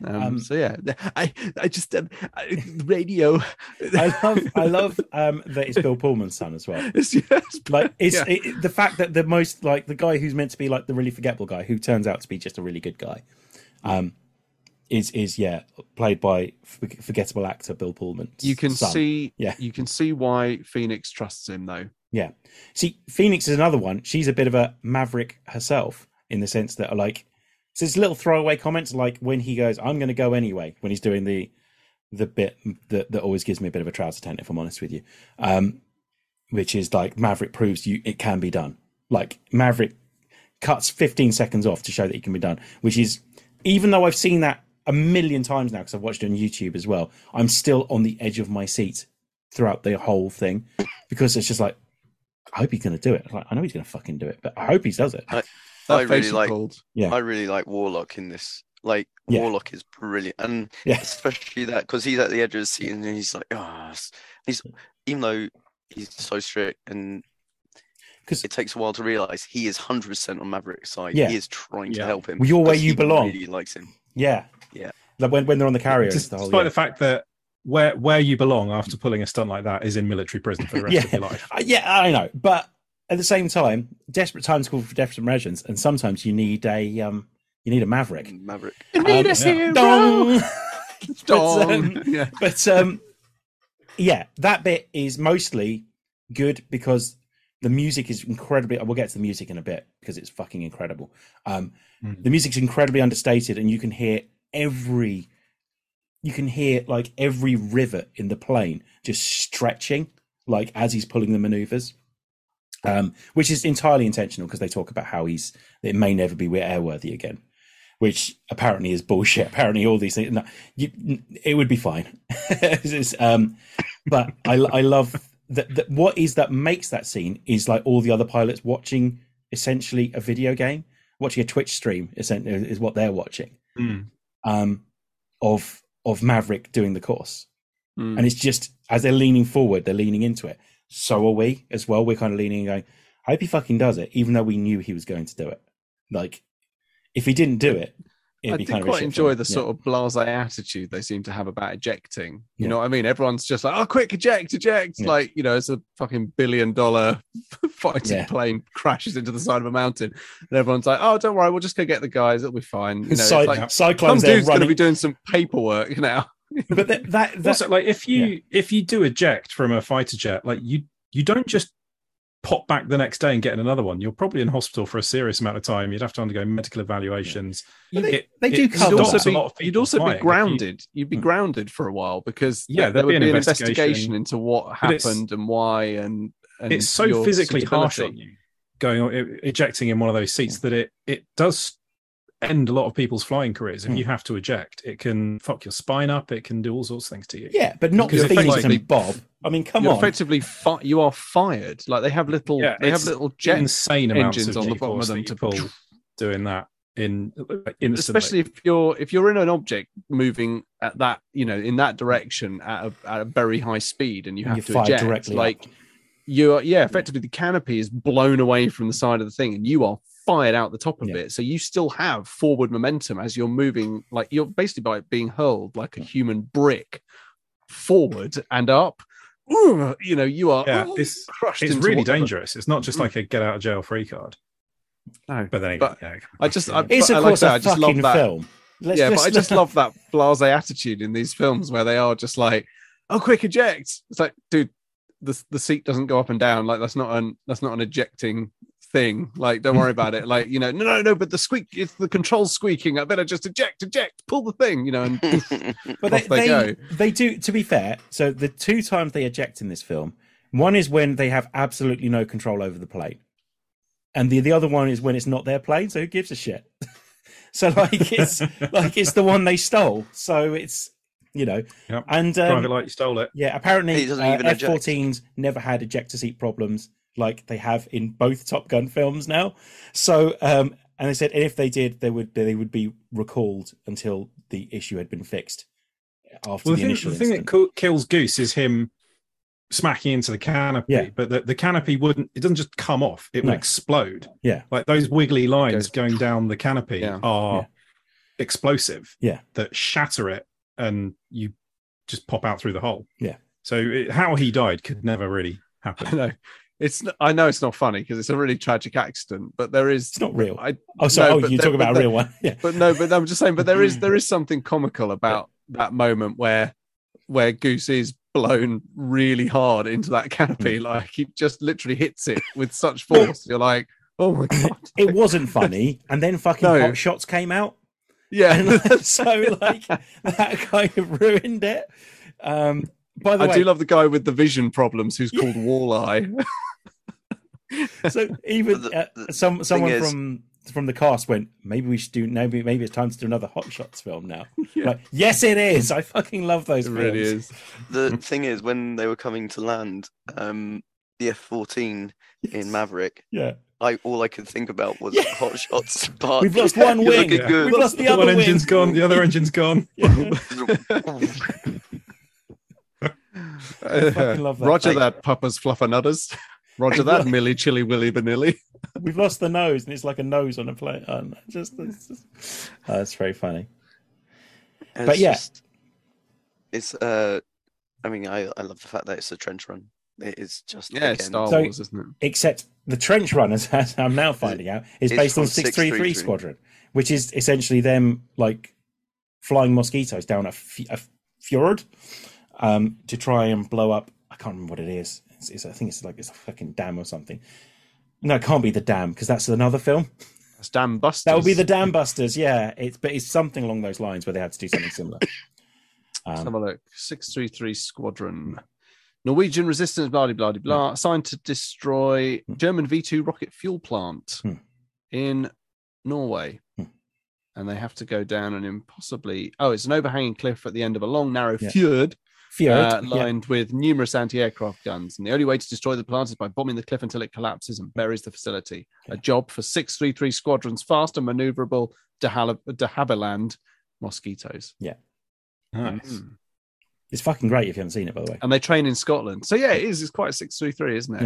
Um, Um, so yeah, <laughs> I I just um, I, radio. <laughs> I love I love um, that it's Bill Pullman's son as well. it's, it's- like it's yeah. it, the fact that the most like the guy who's meant to be like the really forgettable guy who turns out to be just a really good guy um is is yeah played by forgettable actor bill pullman you can see Yeah. you can see why Phoenix trusts him though. yeah. See phoenix is another one. She's a bit of a maverick herself in the sense that like so it's little throwaway comments like when he goes i'm going to go anyway when he's doing the the bit that, that always gives me a bit of a trouser tent if i'm honest with you. Um which is like maverick proves you it can be done. Like maverick cuts 15 seconds off to show that it can be done which is even though i've seen that a million times now because i've watched it on youtube as well i'm still on the edge of my seat throughout the whole thing because it's just like i hope he's going to do it like, i know he's going to fucking do it but i hope he does it That I really like- pulled. Yeah. I really like Warlock in this. Like Yeah. Warlock is brilliant, and Yeah. especially that because he's at the edge of the seat and he's like, oh, he's even though he's so strict and because it takes a while to realize he is hundred percent on Maverick's side. Yeah. He is trying to help him. Well, you're where 'cause you he belong. Really likes him. Yeah. Yeah. Like when, when they're on the carrier. it's Despite the whole, the yeah. fact that where where you belong after pulling a stunt like that is in military prison for the rest Yeah. of your life. Uh, yeah, I know, but at the same time, desperate times call for desperate measures, and sometimes you need a um, you need a maverick. Maverick. Um, Need a yeah. hero. Dong! <laughs> <laughs> Dong. um, yeah. but um, yeah, that bit is mostly good because the music is incredibly. We'll get to the music in a bit because it's fucking incredible. Um, Mm. The music's incredibly understated, and you can hear every. You can hear like every rivet in the plane just stretching, like as he's pulling the maneuvers, um, which is entirely intentional because they talk about how he's it may never be airworthy again, which apparently is bullshit. <laughs> Apparently, all these things, no, you, it would be fine. <laughs> Um, but I, I love that, that. What is that makes that scene is like all the other pilots watching essentially a video game, watching a Twitch stream. Is what they're watching Mm. Um, of of Maverick doing the course, Mm. and it's just as they're leaning forward, they're leaning into it. So are we as well. We're kind of leaning and going, I hope he fucking does it, even though we knew he was going to do it. Like, if he didn't do it, I be did kind quite shit enjoy film. the Yeah. sort of blasé attitude they seem to have about ejecting. You Yeah. know what I mean? Everyone's just like, "Oh, quick, eject, eject!" Yeah. Like you know, it's a fucking billion dollar <laughs> fighting Yeah. plane crashes into the side of a mountain, and everyone's like, "Oh, don't worry, we'll just go get the guys. It'll be fine." You <laughs> know, Cy- it's like some Cyclone's there dude's going to be doing some paperwork now. but that that, that also, like if you if you do eject from a fighter jet, like you you don't just pop back the next day and get another one. You're probably in hospital for a serious amount of time. You'd have to undergo medical evaluations. But they- It- they do it cover You'd also a be, lot of you'd also be If you- grounded. You'd be Hmm. grounded for a while because Yeah, there there'd be be an an investigation. investigation into what happened and why, and, and it's so physically harsh on you going on ejecting in one of those seats that it it does end a lot of people's flying careers if Hmm. you have to eject it can fuck your spine up it can do all sorts of things to you yeah, but not Because with it's like- and Bob. I mean, come You're on. effectively fi- you are fired. Like they have little, Yeah, they have little jet insane amounts engines of on the bottom of them to pull doing that in instantly. especially if you're if you're in an object moving at that you know in that direction at a, at a very high speed and you have you're to eject directly like up. you're yeah effectively the canopy is blown away from the side of the thing and you are fired out the top of Yeah. it so you still have forward momentum as you're moving like you're basically by being hurled like a human brick forward and up Ooh, you know you are Yeah, ooh, it's- crushed it's really whatever. dangerous it's not just Mm. like a get out of jail free card no but then But yeah, I just I, It's but, of I course say, a I just love fucking that film. Let's yeah, but I just <laughs> love that blase attitude in these films where they are just like, "Oh, quick eject!" It's like, dude, the the seat doesn't go up and down. Like that's not an that's not an ejecting thing. Like, don't worry about it. Like, you know, no, no, no. But the squeak, it's the control squeaking. I better just eject, eject, pull the thing. You know, and <laughs> But they, Off they they, go. they do, to be fair, so the two times they eject in this film, one is when they have absolutely no control over the plane. And the, the other one is when it's not their plane, so who gives a shit? <laughs> so like it's <laughs> like it's the one they stole. So it's you know. Yep. And um, it like you stole it yeah, apparently He doesn't uh. F-14s never had ejector seat problems like they have in both Top Gun films now. So, um, and they said if they did, they would they would be recalled until the issue had been fixed after well, the, the, thing, initial the thing that co- kills Goose is him smacking into the canopy, Yeah. but the, the canopy wouldn't, it doesn't just come off, it No. would explode. Yeah. Like those wiggly lines Goes- going down the canopy Yeah. are Yeah. explosive. Yeah. That shatter it and you just pop out through the hole. Yeah. So it, how he died could never really <laughs> I happen. know it's. I know it's not funny because it's a really tragic accident, but there is. It's not real. I, Oh, sorry. No, oh, you there- talk about a real one. <laughs> Yeah. but no, but I'm just saying. But there is there is something comical about that moment where where Goose is blown really hard into that canopy, like he just literally hits it with <laughs> such force. You're like, oh my god, It wasn't funny, and then <laughs> fucking No. Hot Shots came out, yeah. and so like that kind of ruined it. Um, by the I way, do love the guy with the vision problems who's called Walleye. <laughs> so even uh, some someone is- from from the cast went, maybe we should do maybe maybe it's time to do another Hot Shots film now. <laughs> Yeah. Like, yes, it is. I fucking love those It films. really is. The thing is, when they were coming to land, um, the F fourteen in Maverick, Yeah, I all I could think about was Yeah. Hot Shots. <laughs> But we've lost one wing. Yeah. We've lost the one other wing. engine's gone, the other engine's gone. <laughs> fucking love that. Roger Like- that, Papa's Fluffernutters. <laughs> Roger that, Millie Chilly Willy Vanilli. <laughs> We've lost the nose, and it's like a nose on a plane. Oh, just, it's just... Oh, that's very funny. And But it's yeah. just- it's uh, I mean, I I love the fact that it's a trench run. It is just Yeah, it's again, Star So- Wars, isn't it? Except the trench run, as, as I'm now finding out, is It's based on 633 633. Squadron, which is essentially them like flying mosquitoes down a, f- a fjord um, to try and blow up. I can't remember what it is. It's, it's, I think it's like it's a fucking dam or something. No, it can't be the dam because that's another film. That's Dam Busters. That would be the Dam Busters. Yeah, it's but it's something along those lines where they had to do something similar. <coughs> Let's have Um, a look. 633 Squadron. Norwegian resistance, blah, blah, blah, blah. Assigned to destroy German V 2 rocket fuel plant Hmm. in Norway. Hmm. And they have to go down an impossibly. Oh, it's an overhanging cliff at the end of a long, narrow Yeah. fjord Fjord, uh, yeah. lined with numerous anti aircraft guns. And the only way to destroy the plant is by bombing the cliff until it collapses and buries the facility. A job for 633 Squadron's fast and maneuverable de, Hal- de Havilland mosquitoes. Nice. Mm. It's fucking great if you haven't seen it, by the way. and they train in Scotland. So yeah, it is. It's quite a six three three, isn't it?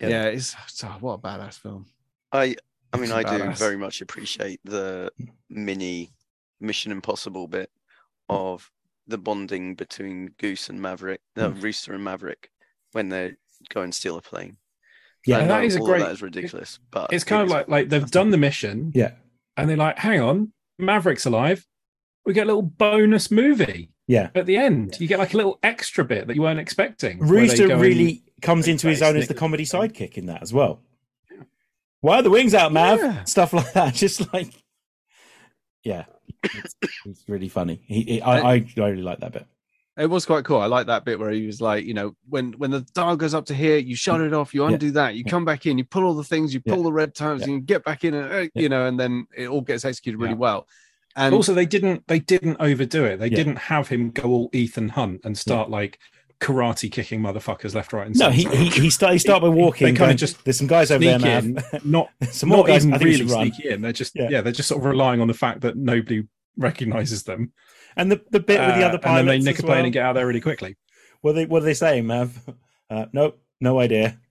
Yeah. Yeah, Yeah. it's oh, what a badass film. I I mean, It's I do very much appreciate the mini Mission Impossible bit of the bonding between Goose and Maverick, no, Hmm. Rooster and Maverick, when they go and steal a plane. Yeah, I And that know is a great- That is ridiculous, but It's it kind of like like they've done the mission yeah, and they're like, hang on, Maverick's alive. We get a little bonus movie yeah. at the end. You get like a little extra bit that you weren't expecting. Rooster go and- really comes into his own as the comedy sidekick in that as well. Why are the wings out, Mav? Yeah. Stuff like that. <laughs> Just like, yeah, it's, it's really funny. He, he- I, I, I really like that bit. It was quite cool. I like that bit where he was like, you know, when when the dial goes up to here, you shut it off, you Yeah. undo that, you Yeah. come back in, you pull all the things, you Yeah. pull the red times, Yeah. and you get back in, and uh, Yeah. you know, and then it all gets executed really Yeah. well. And also they didn't they didn't overdo it. They Yeah. didn't have him go all Ethan Hunt and start like karate kicking motherfuckers left, right, and No, he centre. he, he, start, he start by walking. They kinda just There's some guys over there, man. In, <laughs> not some more not guys. even I think we really should run. sneak in. They're just Yeah. yeah. they're just sort of relying on the fact that nobody recognizes them. And the, the bit with the Uh, other and pilots then they nick a plane well. and get out there really quickly. What are they what are they saying, Mav? <laughs> Uh, nope, no idea. <laughs>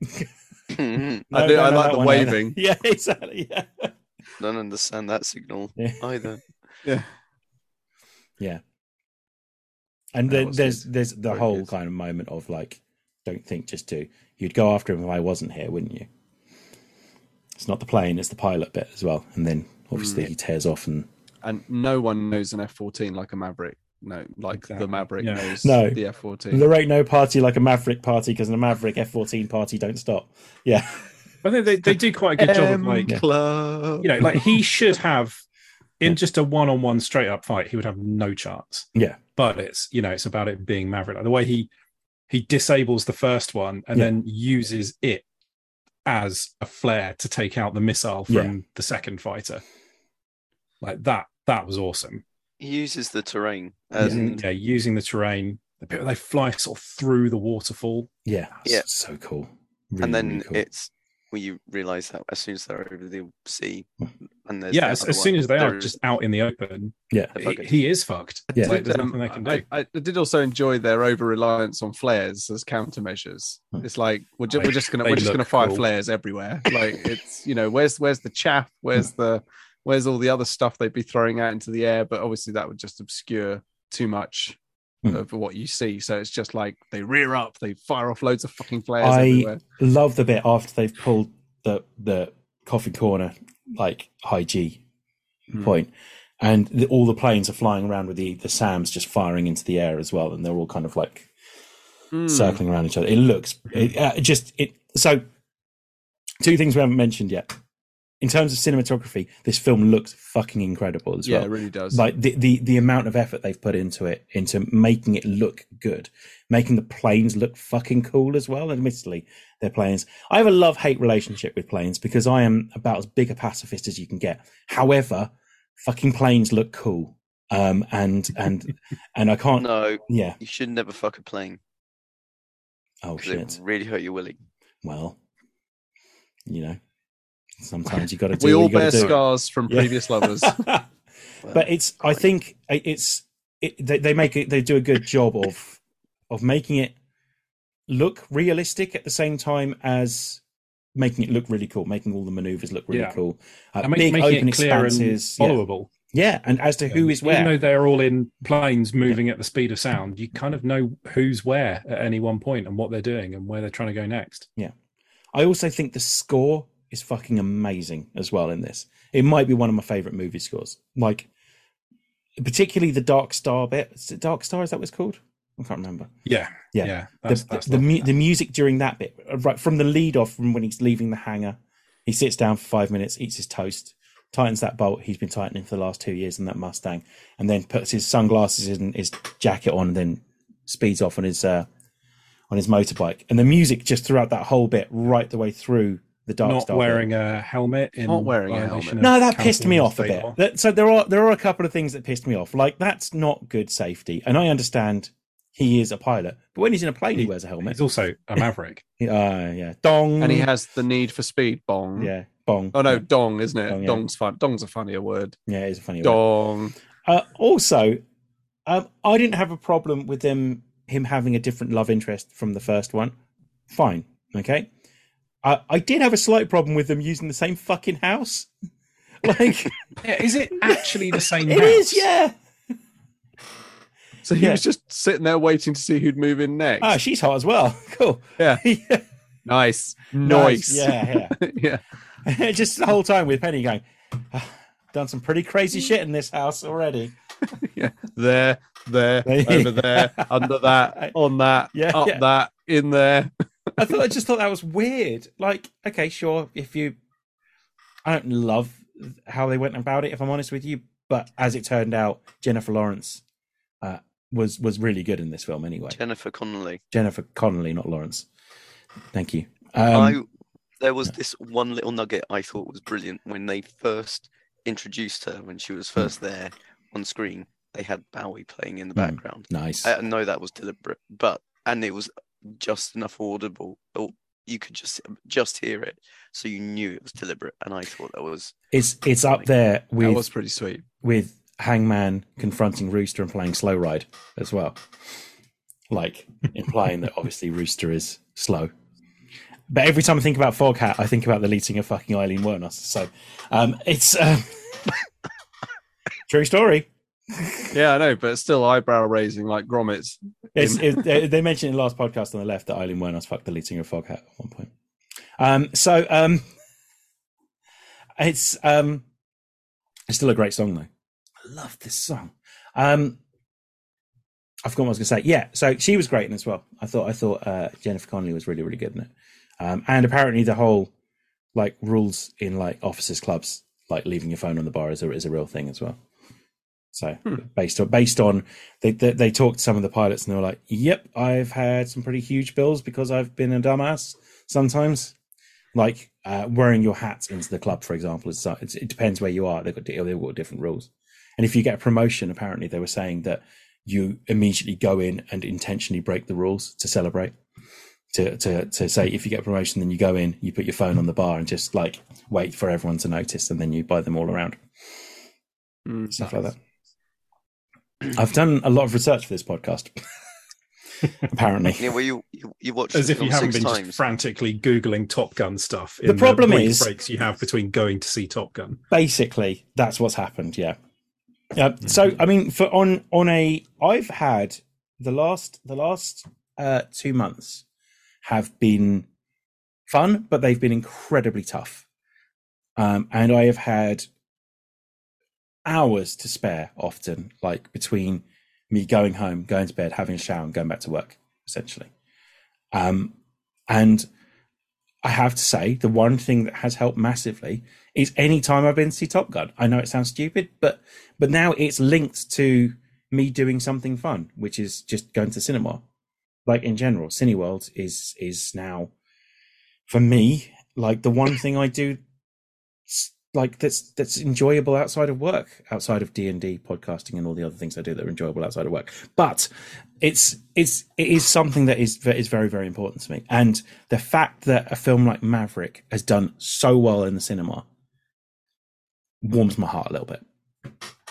Mhm. I do- don't I like the one either. waving. Yeah, exactly. Yeah. don't understand that signal Yeah. either. Yeah. Yeah. And then there's good. there's the Very whole good. kind of moment of like, don't think, just do. You'd go after him if I wasn't here, wouldn't you? It's not the plane, it's the pilot bit as well. And then obviously Mm. he tears off and and no one knows an F fourteen like a Maverick. No, like Exactly. the Maverick Yeah. knows No. the F fourteen. there ain't no party like a Maverick party because the Maverick F fourteen party don't stop. Yeah. I think they, they do quite a good job of like Club. you know, like he should have in just a one on one straight up fight, he would have no chance. Yeah. But it's you know, it's about it being Maverick. Like the way he he disables the first one and Yeah. then uses it as a flare to take out the missile from Yeah. the second fighter. Like that that was awesome. He uses the terrain as Using, yeah, using the terrain. The bit where they fly sort of through the waterfall. Yeah. Yeah. So cool. Really, and then really cool. it's well, you realise that as soon as they're over the sea, and there's yeah, that as, as soon as they are just out in the open, yeah. he, he is fucked. Yeah. Like, there's Um, nothing they can do. I, I, I did also enjoy their over reliance on flares as countermeasures. Hmm. It's like we're, ju- we're just gonna They we're just gonna fire cool. flares everywhere. Like it's you know where's where's the chaff? Where's the where's all the other stuff they'd be throwing out into the air? But obviously that would just obscure too much Hmm. of what you see. So it's just like they rear up, they fire off loads of fucking flares I everywhere. love the bit after they've pulled the the coffin corner like high G Hmm. point, and the, all the planes are flying around with the the SAMs just firing into the air as well, and they're all kind of like Hmm. circling around each other. It looks it, uh, it just it. So two things we haven't mentioned yet. In terms of cinematography, this film looks fucking incredible as yeah, well. Yeah, it really does. like the, the the amount of effort they've put into it into making it look good making the planes look fucking cool as well admittedly they're planes. I have a love hate relationship with planes because i am about as big a pacifist as you can get. However fucking planes look cool. Um and and <laughs> and i can't No, yeah. you should never fuck a plane. Oh shit. really hurt your willy. well you know sometimes you got to do we all you gotta bear do. scars from Yeah. previous lovers. <laughs> but it's i think it's it, they, they make it they do a good job of of making it look realistic at the same time as making it look really cool making all the maneuvers look really Yeah. cool uh, I mean, big making open it clear expanses and followable. Yeah, and as to who is where, Even where. though they're all in planes moving at the speed of sound, you kind of know who's where at any one point and what they're doing and where they're trying to go next. Yeah, I also think the score is fucking amazing as well in this. It might be one of my favorite movie scores. Like, particularly the Dark Star bit. Is it Dark Star? Is that what it's called? I can't remember. Yeah, Yeah. yeah. That's, the that's the, mu- the music during that bit, right from the lead off, from when he's leaving the hangar, he sits down for five minutes, eats his toast, tightens that bolt he's been tightening for the last two years in that Mustang, and then puts his sunglasses and his jacket on, and then speeds off on his uh, on his motorbike. And the music just throughout that whole bit, right the way through the Dark not Star. bit. wearing a helmet. In Not wearing a helmet. No, that pissed me off a bit. That- so there are there are a couple of things that pissed me off. Like that's not good safety, and I understand he is a pilot, but when he's in a plane, he, He- wears a helmet. He's also a maverick. <laughs> Uh, yeah, dong. And he has the need for speed. Bong. yeah, bong. Oh no, yeah, dong, isn't it? Dong, yeah. Dong's fun. Dong's a funnier word. yeah, it's a funny. word. Dong. Uh, also, um, I didn't have a problem with him him having a different love interest from the first one. Fine, okay. I I did have a slight problem with them using the same fucking house. <laughs> Like Yeah, is it actually the same? <laughs> it house? is, yeah. So he Yeah. was just sitting there waiting to see who'd move in next. Ah, she's hot as well. <laughs> Cool. Yeah. yeah. nice. Nice. Yeah, yeah. yeah. Just the whole time with Penny going, "Ah, done some pretty crazy shit in this house already. Yeah. There, there, over there, under that, on that, Yeah, up yeah. that, in there. I thought I just thought that was weird. Like, okay, sure, if you, I don't love how they went about it. If I'm honest with you, but as it turned out, Jennifer Lawrence uh, was was really good in this film anyway. Jennifer Connelly. Jennifer Connelly, not Lawrence. Thank you. Um, I there was this one little nugget I thought was brilliant when they first introduced her when she was Hmm. first there on screen. They had Bowie playing in the Mm. background. nice. I know that was deliberate, but and it was just enough audible. Or you could just just hear it, so you knew it was deliberate. And I thought that was it's it's up there That with was pretty sweet. with Hangman confronting Rooster and playing Slow Ride as well. Like implying that obviously Rooster is slow. But every time I think about Foghat, I think about the lead of fucking Aileen Wuornos. So um, it's um, <laughs> true story. <laughs> Yeah, I know, but still eyebrow raising like grommets. It's, it, they- mentioned in the last podcast on the left that Aileen Wuornos fucked the lead singer of Foghat at one point. Um, so um, it's um, it's still a great song though. I love this song. Um, I forgot what I was going to say. Yeah, so she was great in as well. I thought I thought uh, Jennifer Connelly was really really good in it. Um, and apparently the whole like rules in like officers clubs, like leaving your phone on the bar is a is a real thing as well. So based on based on they, they they talked to some of the pilots and they were like, "Yep, I've had some pretty huge bills because I've been a dumbass sometimes." Like uh, wearing your hat into the club, for example, is it's, it depends where you are. They've got they've got different rules, and if you get a promotion, apparently they were saying that you immediately go in and intentionally break the rules to celebrate. To, to to say if you get a promotion, then you go in, you put your phone on the bar, and just like wait for everyone to notice, and then you buy them all around Mm, stuff like that. I've done a lot of research for this podcast. <laughs> Apparently, yeah. Well, you you, you watched As if you haven't been times. just frantically googling Top Gun stuff. The problem brief is- breaks you have between going to see Top Gun. basically, that's what's happened. Yeah. Uh, so, I mean, for on on a, I've had the last the last uh, two months have been fun, but they've been incredibly tough. Um, and I have had hours to spare often, like between me going home, going to bed, having a shower, and going back to work, essentially. Um, and I have to say, the one thing that has helped massively is any time I've been to see Top Gun. I know it sounds stupid, but but now it's linked to me doing something fun, which is just going to cinema. Like in general, Cineworld is is now for me like the one thing I do like that's that's enjoyable outside of work, outside of D and D podcasting and all the other things I do that are enjoyable outside of work. But it's it's it is something that is that is very very important to me, and the fact that a film like Maverick has done so well in the cinema warms my heart a little bit,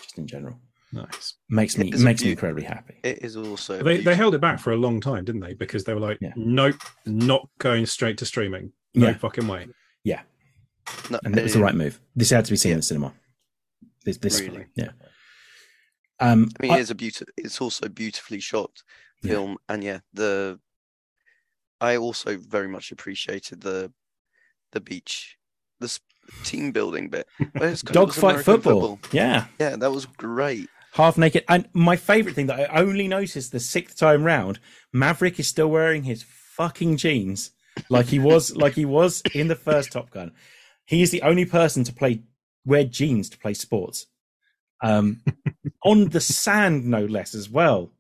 just in general. Nice. Makes me It is a makes me incredibly happy. It is also They, they held it back for a long time, didn't they? Because they were like, Yeah. nope, not going straight to streaming. No Yeah. fucking way. No, And it was the right move. This had to be seen Yeah. in the cinema. This, this Really? yeah. Um, I mean, I- it's a beautiful. It's also beautifully shot Yeah. film, and yeah, the. I also very much appreciated the, the beach, the team building bit. <laughs> Where it's 'cause it was dogfight American football. Yeah, Yeah, that was great. half naked. And my favorite thing that I only noticed the sixth time round, Maverick is still wearing his fucking jeans like he was like he was in the first Top Gun. He is the only person to play wear jeans to play sports. Um, <laughs> on the sand, no less as well.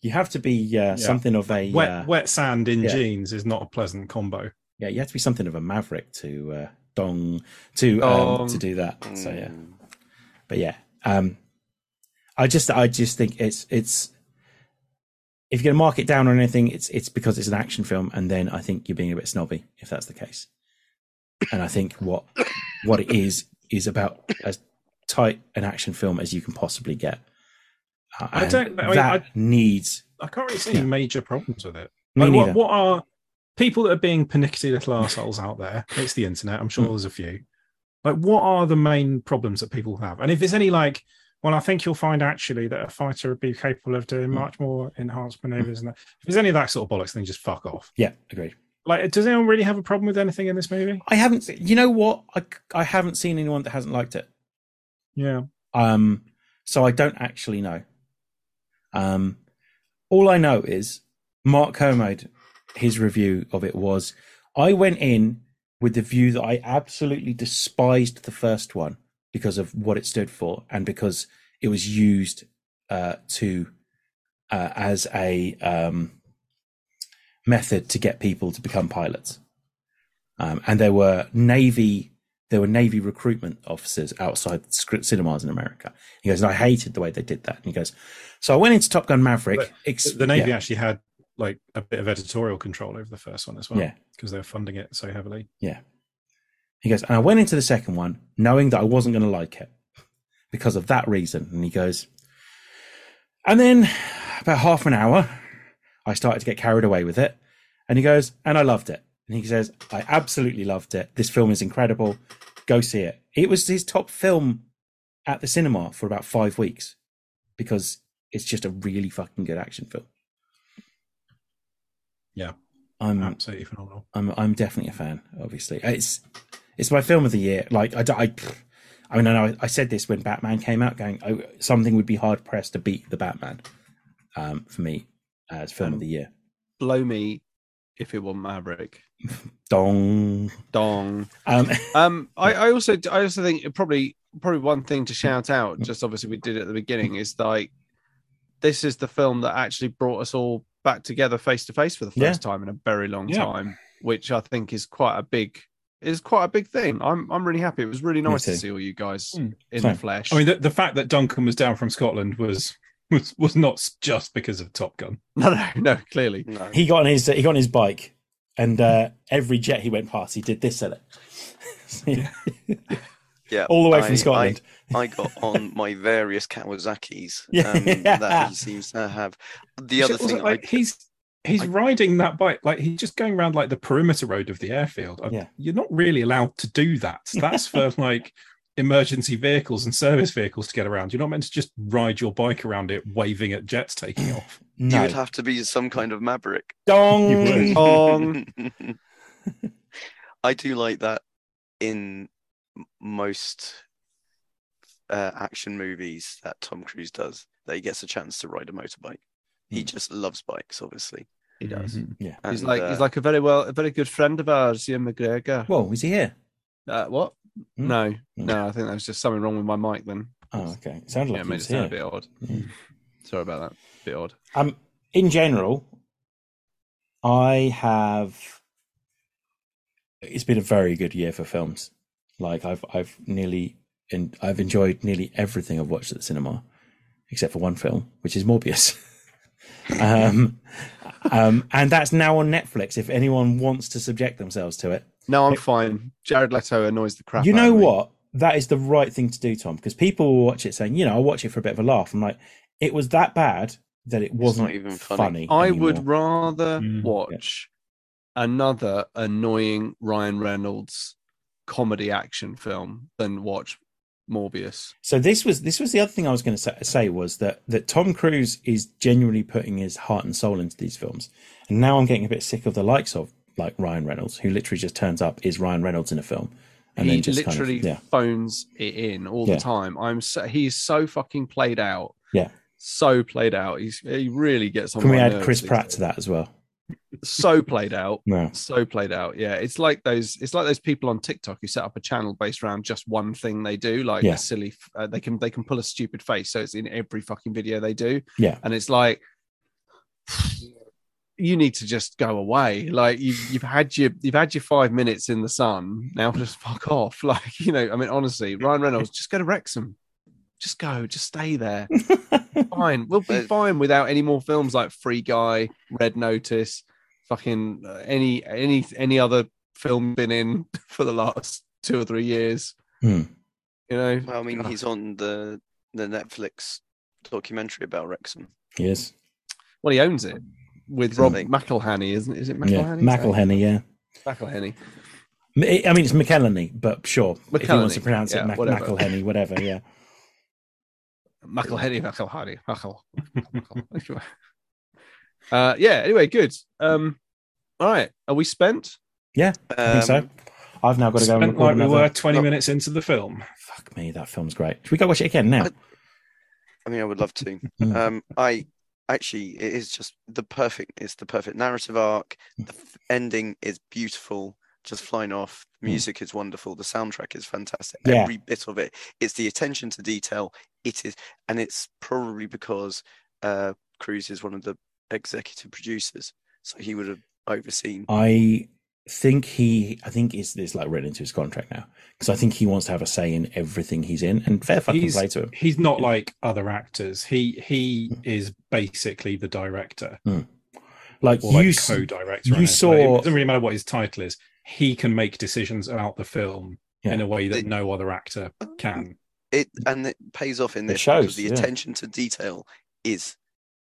You have to be uh, something of a Wet uh, wet sand in yeah. jeans is not a pleasant combo. yeah. You have to be something of a maverick to uh, dong to um, Dong. to do that. So yeah. Mm. but yeah um i just i just think it's it's if you're going to mark it down or anything it's it's because it's an action film and then i think you're being a bit snobby if that's the case and i think what what it is is about as tight an action film as you can possibly get Uh, I don't- I mean, that I- needs I can't really see Yeah. any major problems with it. me Like, what, what are people that are being pernickety little assholes out there? It's the internet. I'm sure Mm. there's a few. Like, what are the main problems that people have? And if there's any, like, well, I think you'll find actually that a fighter would be capable of doing Mm. much more enhanced maneuvers. And that. if there's any of that sort of bollocks, then just fuck off. yeah agreed Like, does anyone really have a problem with anything in this movie? i haven't you know what i i haven't seen anyone that hasn't liked it Yeah. Um, so I don't actually know. Um, all I know is Mark Kermode, his review of it was I went in with the view that I absolutely despised the first one because of what it stood for and because it was used uh, to uh, as a um, method to get people to become pilots. Um, and there were Navy there were Navy recruitment officers outside script cinemas in America. He goes, and I hated the way they did that. And he goes, so I went into Top Gun Maverick. But The Navy yeah, actually had, like, a bit of editorial control over the first one as well. Yeah. Because they were funding it so heavily. Yeah. He goes, and I went into the second one knowing that I wasn't going to like it because of that reason. And he goes, and then about half an hour, I started to get carried away with it. And he goes, and I loved it. And he says, I absolutely loved it. This film is incredible. Go see it. It was his top film at the cinema for about five weeks because it's just a really fucking good action film. Yeah. I'm Absolutely phenomenal. I'm I'm definitely a fan. Obviously, it's it's my film of the year. Like I, I, I mean, I know I said this when Batman came out, going oh, something would be hard pressed to beat the Batman. Um, for me, as film of the year. Blow me if it wasn't Maverick. <laughs> Dong. Dong. Um, <laughs> Um, I, I also I also think probably probably one thing to shout out, just obviously we did it at the beginning, is like this is the film that actually brought us all back together face to face for the Yeah. first time in a very long Yeah. time, which I think is quite a big is quite a big thing. I'm I'm really happy. It was really nice to see all you guys Mm. in Same. the flesh. I mean, the, the fact that Duncan was down from Scotland was was was not just because of Top Gun. <laughs> no, no, no, clearly. No. he got on his he got on his bike, and uh, every jet he went past, he did this at it. <laughs> Yeah, All the way from Scotland. I, I got on <laughs> my various Kawasaki's Yeah. um, that he seems to have. The other thing, like I, he's he's I- riding that bike like he's just going around like the perimeter road of the airfield. Yeah. You're not really allowed to do that. That's for like emergency vehicles and service vehicles to get around. You're not meant to just ride your bike around it, waving at jets taking <clears throat> off. You would have to be some kind of maverick. dong. <laughs> Dong. <laughs> I do like that in most uh, action movies that Tom Cruise does, that he gets a chance to ride a motorbike. He Mm. just loves bikes, obviously. He does. Mhm. Yeah. He's like uh, he's like a very well a very good friend of ours, Ewan McGregor. Whoa, is he here? Uh, what? Hmm? No, no, I think there was just something wrong with my mic then. Oh, okay. It sounded Yeah, like it made it sound a bit odd. Mm. Sorry about that. A bit odd. Um, in general, I have. It's been a very good year for films. Like I've, I've nearly, and I've enjoyed nearly everything I've watched at the cinema, except for one film, which is Morbius. <laughs> um, um, and that's now on Netflix. If anyone wants to subject themselves to it, No, I'm fine. Jared Leto annoys the crap. you out know of me. what? That is the right thing to do, Tom, because people will watch it saying, you know, I'll watch it for a bit of a laugh. I'm like, it was that bad that it wasn't not even funny. funny. I anymore. would rather Mm. watch another annoying Ryan Reynolds comedy action film than watch Morbius. So this was this was the other thing I was going to say, say was that that Tom Cruise is genuinely putting his heart and soul into these films, and now I'm getting a bit sick of the likes of like Ryan Reynolds, who literally just turns up is Ryan Reynolds in a film, and he then just kind of- literally yeah, phones it in all Yeah. the time. I'm so, he's so fucking played out. Yeah. So played out. He's he really gets on. Can we add Chris Pratt days. to that as well? So played out. <laughs> No, so played out yeah it's like those it's like those people on tiktok who set up a channel based around just one thing they do like Yeah. a silly uh, they can they can pull a stupid face so it's in every fucking video they do Yeah. and it's like you need to just go away. Like you've, you've had your you've had your five minutes in the sun. Now <laughs> just fuck off. <laughs> Like you know i mean honestly ryan reynolds just go to wrexham. Just go. Just stay there. <laughs> Fine. We'll be fine without any more films like free guy red notice fucking uh, any any any other film been in for the last two or three years. Hmm. you know? Well, I mean, he's on the the Netflix documentary about Wrexham. Yes. well he owns it with Exactly. rob mcilhenny isn't is it Yeah, McElhenney. Yeah, mcilhenny I mean it's McElhenney, but sure, if he wants to pronounce yeah, it Mac- whatever. McElhenney, whatever. Yeah, <laughs> mcilhenny mcilhenny mcil <laughs> uh yeah anyway good um all right are we spent Yeah, I think so. Um, I've now got to go and record like we another. were 20 Look- minutes into the film. Fuck me, that film's great. Should we go watch it again now? I mean, I would love to. Mm. Um, I actually, it is just the perfect. It's the perfect narrative arc. The f- ending is beautiful. Just flying off. The Mm. music is wonderful. The soundtrack is fantastic. Yeah. Every bit of it. It's the attention to detail. It is, and it's probably because uh, Cruise is one of the executive producers, so he would have overseen. I think he, I think is this like written into his contract now because I think he wants to have a say in everything he's in, and fair fucking He's- play to him. He's not like other actors. He he hmm. is basically the director hmm. Like or like you, s- co-director. you it. Saw- it doesn't really matter what his title is. He can make decisions about the film Yeah. in a way that The- no other actor can. It and it pays off in It this shows, the yeah. attention to detail is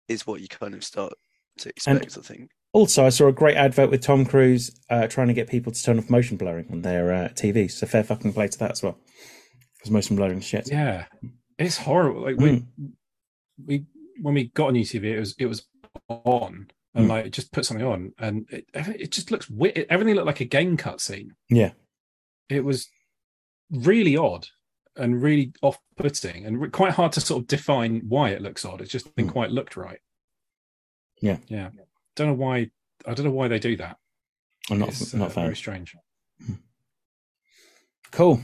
is what you kind of start to expect. I think. Also, I saw a great advert with Tom Cruise uh, trying to get people to turn off motion blurring on their uh, TVs. So fair fucking play to that as well. Because motion blurring shit. Yeah, it's horrible. Like we we when we got a new TV, it was it was on and Mm. like just put something on, and it it just looks weird. Everything looked like a game cutscene. Yeah. It was really odd and really off-putting, and quite hard to sort of define why it looks odd. It's just been Mm. quite looked right. Yeah. yeah. Don't know why. I don't know why they do that. I'm not It's, not uh, fan. Very strange. Cool.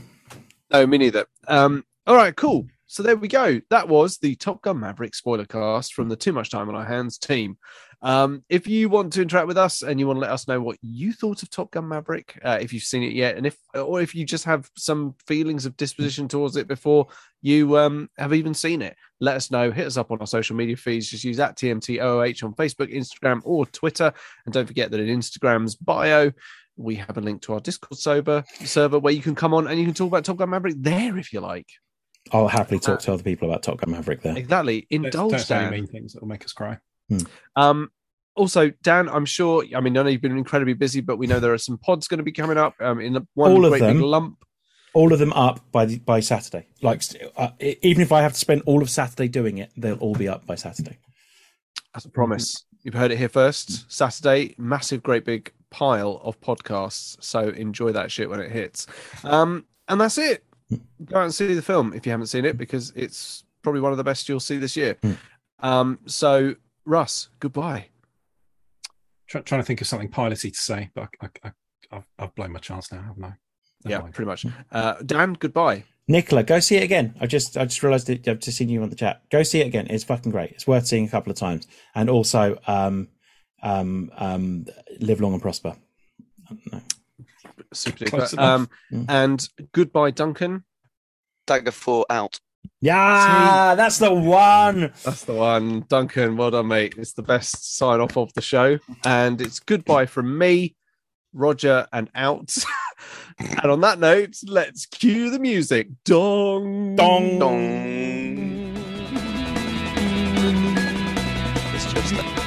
No, me neither. Um, all right, cool. So there we go. That was the Top Gun Maverick spoiler cast from the Too Much Time on Our Hands team. Um, if you want to interact with us and you want to let us know what you thought of Top Gun Maverick, uh, if you've seen it yet, and if or if you just have some feelings of disposition towards it before you um, have even seen it, let us know. Hit us up on our social media feeds. Just use at TMTOOH on Facebook, Instagram, or Twitter. And don't forget that in Instagram's bio, we have a link to our Discord server server where you can come on and you can talk about Top Gun Maverick there if you like. I'll happily talk to other people about Top Gun Maverick there. Exactly. Don't, Indulge don't say any mean things that will make us cry. Um, also, Dan, I'm sure. I mean, I know you've been incredibly busy, but we know there are some pods going to be coming up. Um, in the one All great big lump. All of them up by the, by Saturday. Like uh, even if I have to spend all of Saturday doing it, they'll all be up by Saturday. As a promise, you've heard it here first. Saturday, massive, great big pile of podcasts. So enjoy that shit when it hits. Um, and that's it. Go out and see the film if you haven't seen it because it's probably one of the best you'll see this year. Mm. Um, so Russ, goodbye. Try, trying to think of something piloty to say, but I, I, I, I've, I've blown my chance now, haven't I? Never yeah, mind. pretty much. Uh, Dan, goodbye. Nicola, go see it again. I just I just realised that I've just seen you on the chat. Go see it again. It's fucking great. It's worth seeing a couple of times. And also, um, um, um, live long and prosper. No. Super duper. Um, Mm. and goodbye, Duncan. Dagger four out. Yeah, that's the one. That's the one. Duncan, well done, mate. It's the best sign off of the show. And it's goodbye from me, Roger, and out. <laughs> and on that note, let's cue the music. Dong. Dong. Dong. It's just.